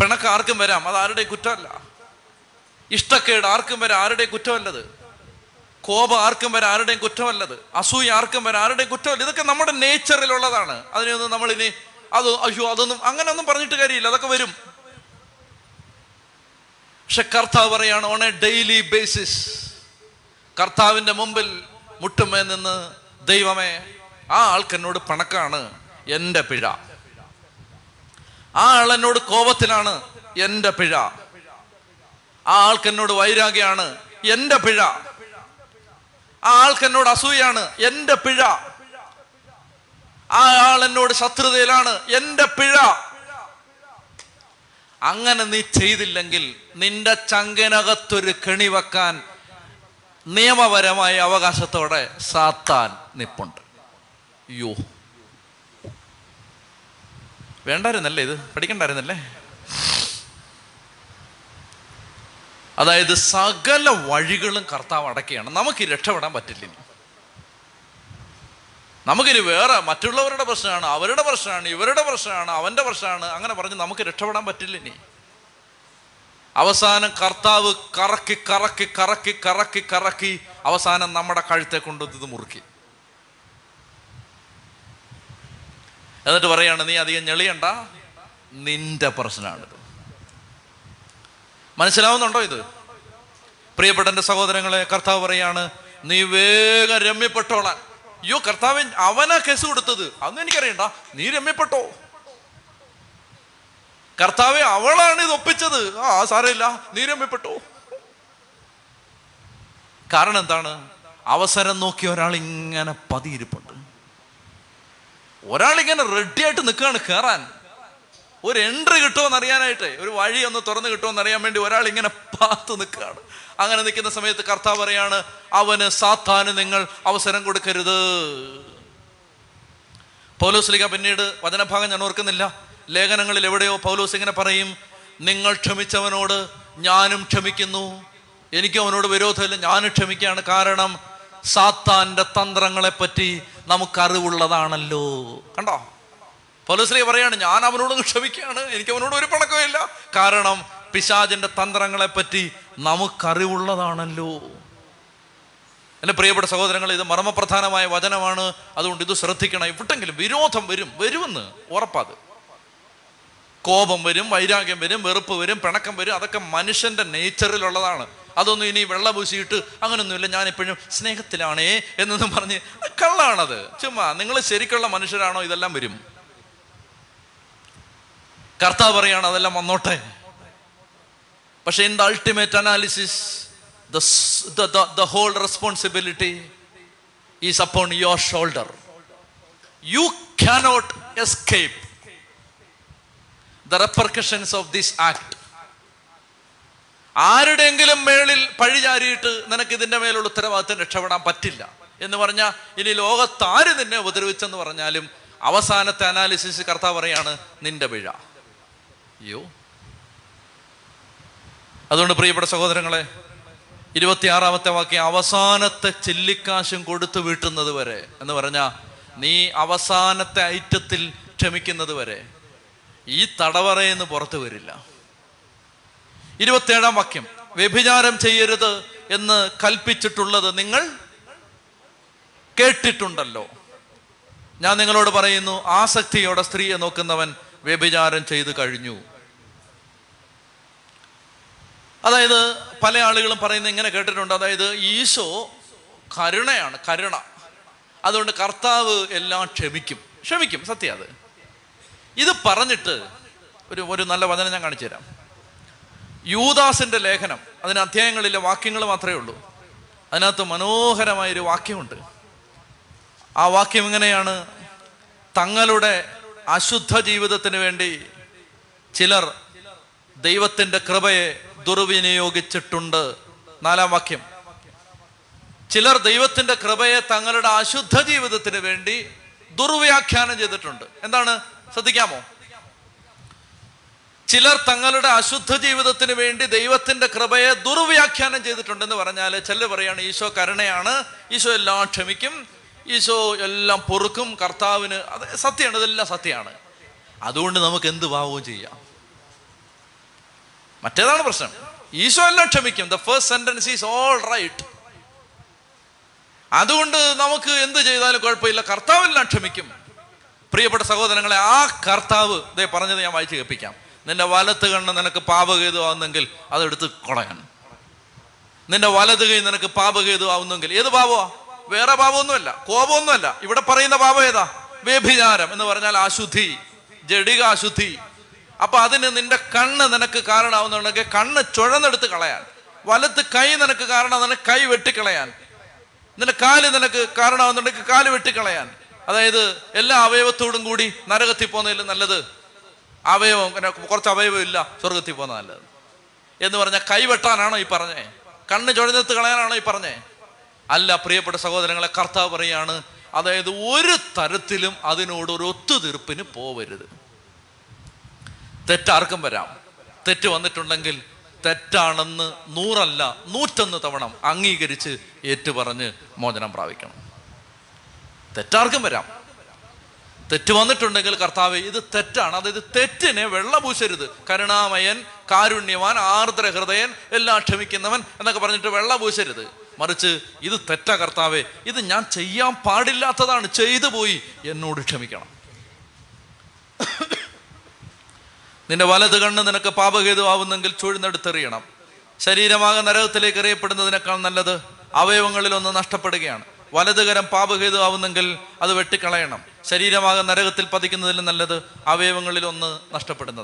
പിണക്ക് ആർക്കും വരാം അത് ആരുടെയും കുറ്റമല്ല. ഇഷ്ടക്കേട് ആർക്കും വരാം ആരുടെയും കുറ്റമല്ലത്. കോപം ആർക്കും വരാം ആരുടെയും കുറ്റമല്ലത്. അസൂയ ആർക്കും വരാം ആരുടെയും കുറ്റമല്ല. ഇതൊക്കെ നമ്മുടെ നേച്ചറിലുള്ളതാണ് അതിനെയൊന്നും നമ്മളിനി അത് അയ്യോ അതൊന്നും അങ്ങനെയൊന്നും പറഞ്ഞിട്ട് കാര്യമില്ല. അതൊക്കെ വരും. പക്ഷെ കർത്താവ് പറയാണ് ഓൺ എ ഡെയിലി ബേസിസ് കർത്താവിന്റെ മുമ്പിൽ മുട്ടുമേ നിന്ന് ദൈവമേ ആ ആൾക്ക് എന്നോട് പണക്കാണ് എന്റെ പിഴ. ആ ആൾ എന്നോട് കോപത്തിലാണ് എന്റെ പിഴ. ആ ആൾക്ക് എന്നോട് വൈരാഗ്യമാണ് എന്റെ പിഴ. ആ ആൾക്ക് എന്നോട് അസൂയാണ് എന്റെ പിഴ. ആൾ എന്നോട് ശത്രുതയിലാണ്. എന്റെ പിഴ. അങ്ങനെ നീ ചെയ്തില്ലെങ്കിൽ നിന്റെ ചങ്കനകത്തൊരു കെണി വെക്കാൻ നിയമപരമായ അവകാശത്തോടെ സാത്താൻ നിപ്പുണ്ട്. യോ വേണ്ടായിരുന്നല്ലേ ഇത്? പഠിക്കണ്ടായിരുന്നല്ലേ? അതായത് സകല വഴികളും കർത്താവ് അടക്കുകയാണ്. നമുക്ക് രക്ഷപ്പെടാൻ പറ്റില്ല നമുക്കിനി വേറെ മറ്റുള്ളവരുടെ പ്രശ്നമാണ് അവരുടെ പ്രശ്നമാണ് ഇവരുടെ പ്രശ്നമാണ് അവന്റെ പ്രശ്നമാണ്. അങ്ങനെ പറഞ്ഞ് നമുക്ക് രക്ഷപ്പെടാൻ പറ്റില്ല ഇനി. അവസാനം കർത്താവ് കറക്കി കറക്കി കറക്കി കറക്കി കറക്കി അവസാനം നമ്മുടെ കഴുത്തെ കൊണ്ട് ഇത് മുറുക്കി. എന്നിട്ട് പറയാണ് നീ അധികം ഞെളിയണ്ട. നിന്റെ പ്രശ്നമാണിത്. മനസ്സിലാവുന്നുണ്ടോ ഇത്? പ്രിയപ്പെട്ട എന്റെ സഹോദരങ്ങളെ കർത്താവ് പറയാണ് നീ വേഗം രമ്യപ്പെട്ടോളാൻ. അയ്യോ കർത്താവൻ അവനാ കേസ് കൊടുത്തത്. അന്ന് എനിക്കറിയണ്ട. നീ രമ്യപ്പെട്ടോ? കർത്താവെ അവളാണ് ഇത് ഒപ്പിച്ചത്. ആ സാരമില്ല. നീ രമ്യപ്പെട്ടോ? കാരണം എന്താണ്? അവസരം നോക്കി ഒരാൾ ഇങ്ങനെ പതിയിരിപ്പുണ്ട്. ഒരാൾ ഇങ്ങനെ റെഡി ആയിട്ട് നിൽക്കുകയാണ് കയറാൻ ഒരു എൻട്രി കിട്ടുമെന്ന് അറിയാനായിട്ട് ഒരു വഴി ഒന്ന് തുറന്ന് കിട്ടുമെന്ന് അറിയാൻ വേണ്ടി ഒരാൾ ഇങ്ങനെ പാത്ത് നിൽക്കുകയാണ്. അങ്ങനെ നിൽക്കുന്ന സമയത്ത് കർത്താവ് പറയാണ് അവന് സാത്താന് നിങ്ങൾ അവസരം കൊടുക്കരുത്. പൗലോസ്ലിക പിന്നീട് വചനഭാഗം ഞാൻ ഓർക്കുന്നില്ല. ലേഖനങ്ങളിൽ എവിടെയോ പൗലോസ് ഇങ്ങനെ പറയും നിങ്ങൾ ക്ഷമിച്ചവനോട് ഞാനും ക്ഷമിക്കുന്നു. എനിക്ക് അവനോട് വിരോധമില്ല ഞാനും ക്ഷമിക്കുകയാണ്. കാരണം സാത്താന്റെ തന്ത്രങ്ങളെ പറ്റി നമുക്ക് അറിവുള്ളതാണല്ലോ കണ്ടോ പൗലോസ്ലിക പറയാണ് ഞാൻ അവനോട് ക്ഷമിക്കുകയാണ്. എനിക്ക് അവനോട് ഒരു പണക്കമില്ല കാരണം പിശാചിന്റെ തന്ത്രങ്ങളെപ്പറ്റി നമുക്കറിവുള്ളതാണല്ലോ. എന്റെ പ്രിയപ്പെട്ട സഹോദരങ്ങൾ ഇത് മർമ്മപ്രധാനമായ വചനമാണ്. അതുകൊണ്ട് ഇത് ശ്രദ്ധിക്കണം എവിടെങ്കിലും വിരോധം വരും വരുമെന്ന് ഉറപ്പാത് കോപം വരും വൈരാഗ്യം വരും വെറുപ്പ് വരും പിണക്കം വരും അതൊക്കെ മനുഷ്യന്റെ നേച്ചറിലുള്ളതാണ്. അതൊന്നും ഇനി വെള്ള പൂശിയിട്ട് അങ്ങനൊന്നുമില്ല ഞാൻ എപ്പോഴും സ്നേഹത്തിലാണേ എന്നൊന്നും പറഞ്ഞ് കള്ളാണത്. ചുമ്മാ നിങ്ങൾ ശരിക്കുള്ള മനുഷ്യരാണോ ഇതെല്ലാം വരും. കർത്താവ് പറയാണ് അതെല്ലാം വന്നോട്ടെ. പക്ഷെ in the ultimate analysis the whole responsibility is upon your shoulder you cannot escape the repercussions of this act ആരുടെയെങ്കിലും മേളിൽ പഴിചാരിയിട്ട് നിനക്ക് ഇതിന്റെ മേലുള്ള ഉത്തരവാദിത്തം രക്ഷപ്പെടാൻ പറ്റില്ല എന്ന് പറഞ്ഞാൽ ഇനി ലോകത്ത് ആര് നിന്നെ ഉപദ്രവിച്ചെന്ന് പറഞ്ഞാലും അവസാനത്തെ അനാലിസിസ് കർത്താവ് പറയാണ് നിന്റെ പിഴ. അയ്യോ. അതുകൊണ്ട് പ്രിയപ്പെട്ട സഹോദരങ്ങളെ ഇരുപത്തിയാറാമത്തെ വാക്യം അവസാനത്തെ ചില്ലിക്കാശും കൊടുത്തു വീട്ടുന്നത് വരെ എന്ന് പറഞ്ഞാൽ നീ അവസാനത്തെ ഐറ്റത്തിൽ ക്ഷമിക്കുന്നത് വരെ. ഈ തടവറയെന്ന് പുറത്തു വരില്ല. ഇരുപത്തേഴാം വാക്യം വ്യഭിചാരം ചെയ്യരുത് എന്ന് കൽപ്പിച്ചിട്ടുള്ളത് നിങ്ങൾ കേട്ടിട്ടുണ്ടല്ലോ. ഞാൻ നിങ്ങളോട് പറയുന്നു ആസക്തിയോടെ സ്ത്രീയെ നോക്കുന്നവൻ വ്യഭിചാരം ചെയ്തു കഴിഞ്ഞു. അതായത് പല ആളുകളും പറയുന്നത് ഇങ്ങനെ കേട്ടിട്ടുണ്ട്. അതായത് ഈശോ കരുണയാണ് കരുണ. അതുകൊണ്ട് കർത്താവ് എല്ലാം ക്ഷമിക്കും. ക്ഷമിക്കും സത്യം അത്. ഇത് പറഞ്ഞിട്ട് ഒരു ഒരു നല്ല വചനം ഞാൻ കാണിച്ചു തരാം. യൂദാസിന്റെ ലേഖനം അതിന് അധ്യായങ്ങളിലെ വാക്യങ്ങൾ മാത്രമേ ഉള്ളൂ. അതിനകത്ത് മനോഹരമായൊരു വാക്യമുണ്ട്. ആ വാക്യം ഇങ്ങനെയാണ് തങ്ങളുടെ അശുദ്ധ ജീവിതത്തിന് വേണ്ടി ചിലർ ദൈവത്തിന്റെ കൃപയെ ദുർവിനിയോഗിച്ചിട്ടുണ്ട് നാലാം വാക്യം. ചിലർ ദൈവത്തിന്റെ കൃപയെ തങ്ങളുടെ അശുദ്ധ ജീവിതത്തിന് വേണ്ടി ദുർവ്യാഖ്യാനം ചെയ്തിട്ടുണ്ട്. എന്താണ്? ശ്രദ്ധിക്കാമോ? ചിലർ തങ്ങളുടെ അശുദ്ധ ജീവിതത്തിന് വേണ്ടി ദൈവത്തിന്റെ കൃപയെ ദുർവ്യാഖ്യാനം ചെയ്തിട്ടുണ്ടെന്ന് പറഞ്ഞാൽ ചിലർ പറയാണ് ഈശോ കരുണയാണ്. ഈശോ എല്ലാം ക്ഷമിക്കും. ഈശോ എല്ലാം പൊറുക്കും. കർത്താവിന് അത് സത്യമാണ്. ഇതെല്ലാം സത്യമാണ്. അതുകൊണ്ട് നമുക്ക് എന്ത് ഭാവവും ചെയ്യാം? മറ്റേതാണ് പ്രശ്നം? ഈശോ എല്ലാം ക്ഷമിക്കും. The first sentence is all right അതുകൊണ്ട് നമുക്ക് എന്ത് ചെയ്താലും കുഴപ്പമില്ല. കർത്താവെല്ലാം ക്ഷമിക്കും. പ്രിയപ്പെട്ട സഹോദരങ്ങളെ ആ കർത്താവ് ഇതേ പറഞ്ഞത് ഞാൻ വായിച്ചു കേൾപ്പിക്കാം. നിന്റെ വലത്ത് കണ്ണ് നിനക്ക് പാപകേതു ആവുന്നെങ്കിൽ അതെടുത്ത് കളയാൻ നിന്റെ വലത് കൈ നിനക്ക് പാപകേതു ആവുന്നെങ്കിൽ ഏത് പാപമാ? വേറെ പാപമൊന്നുമല്ല. കോപമൊന്നുമല്ല. ഇവിടെ പറയുന്ന പാപം ഏതാ? വ്യഭിചാരം എന്ന് പറഞ്ഞാൽ അശുദ്ധി ജഡിക അശുദ്ധി അപ്പൊ അതിന് നിന്റെ കണ്ണ് നിനക്ക് കാരണമാവുന്നുണ്ടെങ്കിൽ കണ്ണ് ചുഴന്നെടുത്ത് കളയാൻ. വലത്ത് കൈ നിനക്ക് കാരണം നിനക്ക് കൈ വെട്ടിക്കളയാൻ. നിന്റെ കാൽ നിനക്ക് കാരണമാവുന്നുണ്ടെങ്കിൽ കാൽ വെട്ടിക്കളയാൻ. അതായത് എല്ലാ അവയവത്തോടും കൂടി നരകത്തിൽ പോകുന്നതിൽ നല്ലത് അവയവം കുറച്ച് അവയവം ഇല്ല സ്വർഗത്തിൽ പോകുന്ന നല്ലത്. എന്ന് പറഞ്ഞാൽ കൈ വെട്ടാനാണോ ഈ പറഞ്ഞേ? കണ്ണ് ചുഴഞ്ഞെടുത്ത് കളയാനാണോ ഈ പറഞ്ഞേ? അല്ല പ്രിയപ്പെട്ട സഹോദരങ്ങളെ കർത്താവ് പറയാണ് അതായത് ഒരു തരത്തിലും അതിനോട് ഒരു ഒത്തുതീർപ്പിന് പോവരുത്. തെറ്റാർക്കും വരാം. തെറ്റ് വന്നിട്ടുണ്ടെങ്കിൽ തെറ്റാണെന്ന് നൂറല്ല നൂറ്റൊന്ന് തവണ അംഗീകരിച്ച് ഏറ്റുപറഞ്ഞ് മോചനം പ്രാപിക്കണം. തെറ്റാർക്കും വരാം. തെറ്റ് വന്നിട്ടുണ്ടെങ്കിൽ കർത്താവ് ഇത് തെറ്റാണ്. അതായത് തെറ്റിനെ വെള്ളപൂശരുത്. കരുണാമയൻ കാരുണ്യവാൻ ആർദ്ര ഹൃദയൻ എല്ലാം ക്ഷമിക്കുന്നവൻ എന്നൊക്കെ പറഞ്ഞിട്ട് വെള്ളപൂശരുത്. മറിച്ച് ഇത് തെറ്റാ കർത്താവേ ഇത് ഞാൻ ചെയ്യാൻ പാടില്ലാത്തതാണ്. ചെയ്തു പോയി എന്നോട് ക്ഷമിക്കണം. നിന്റെ വലത് കണ്ണ് നിനക്ക് പാപഹേതുവാകുന്നെങ്കിൽ ചുഴുന്നെടുത്തെറിയണം. ശരീരമാകെ നരകത്തിലേക്ക് എറിയപ്പെടുന്നതിനേക്കാൾ നല്ലത് അവയവങ്ങളിൽ ഒന്ന് നഷ്ടപ്പെടുകയാണ് വലതുകരം പാപഹേതുവാകുന്നെങ്കിൽ അത് വെട്ടിക്കളയണം. ശരീരമാകെ നരകത്തിൽ പതിക്കുന്നതിലും നല്ലത് അവയവങ്ങളിൽ ഒന്ന് നഷ്ടപ്പെടുന്നത്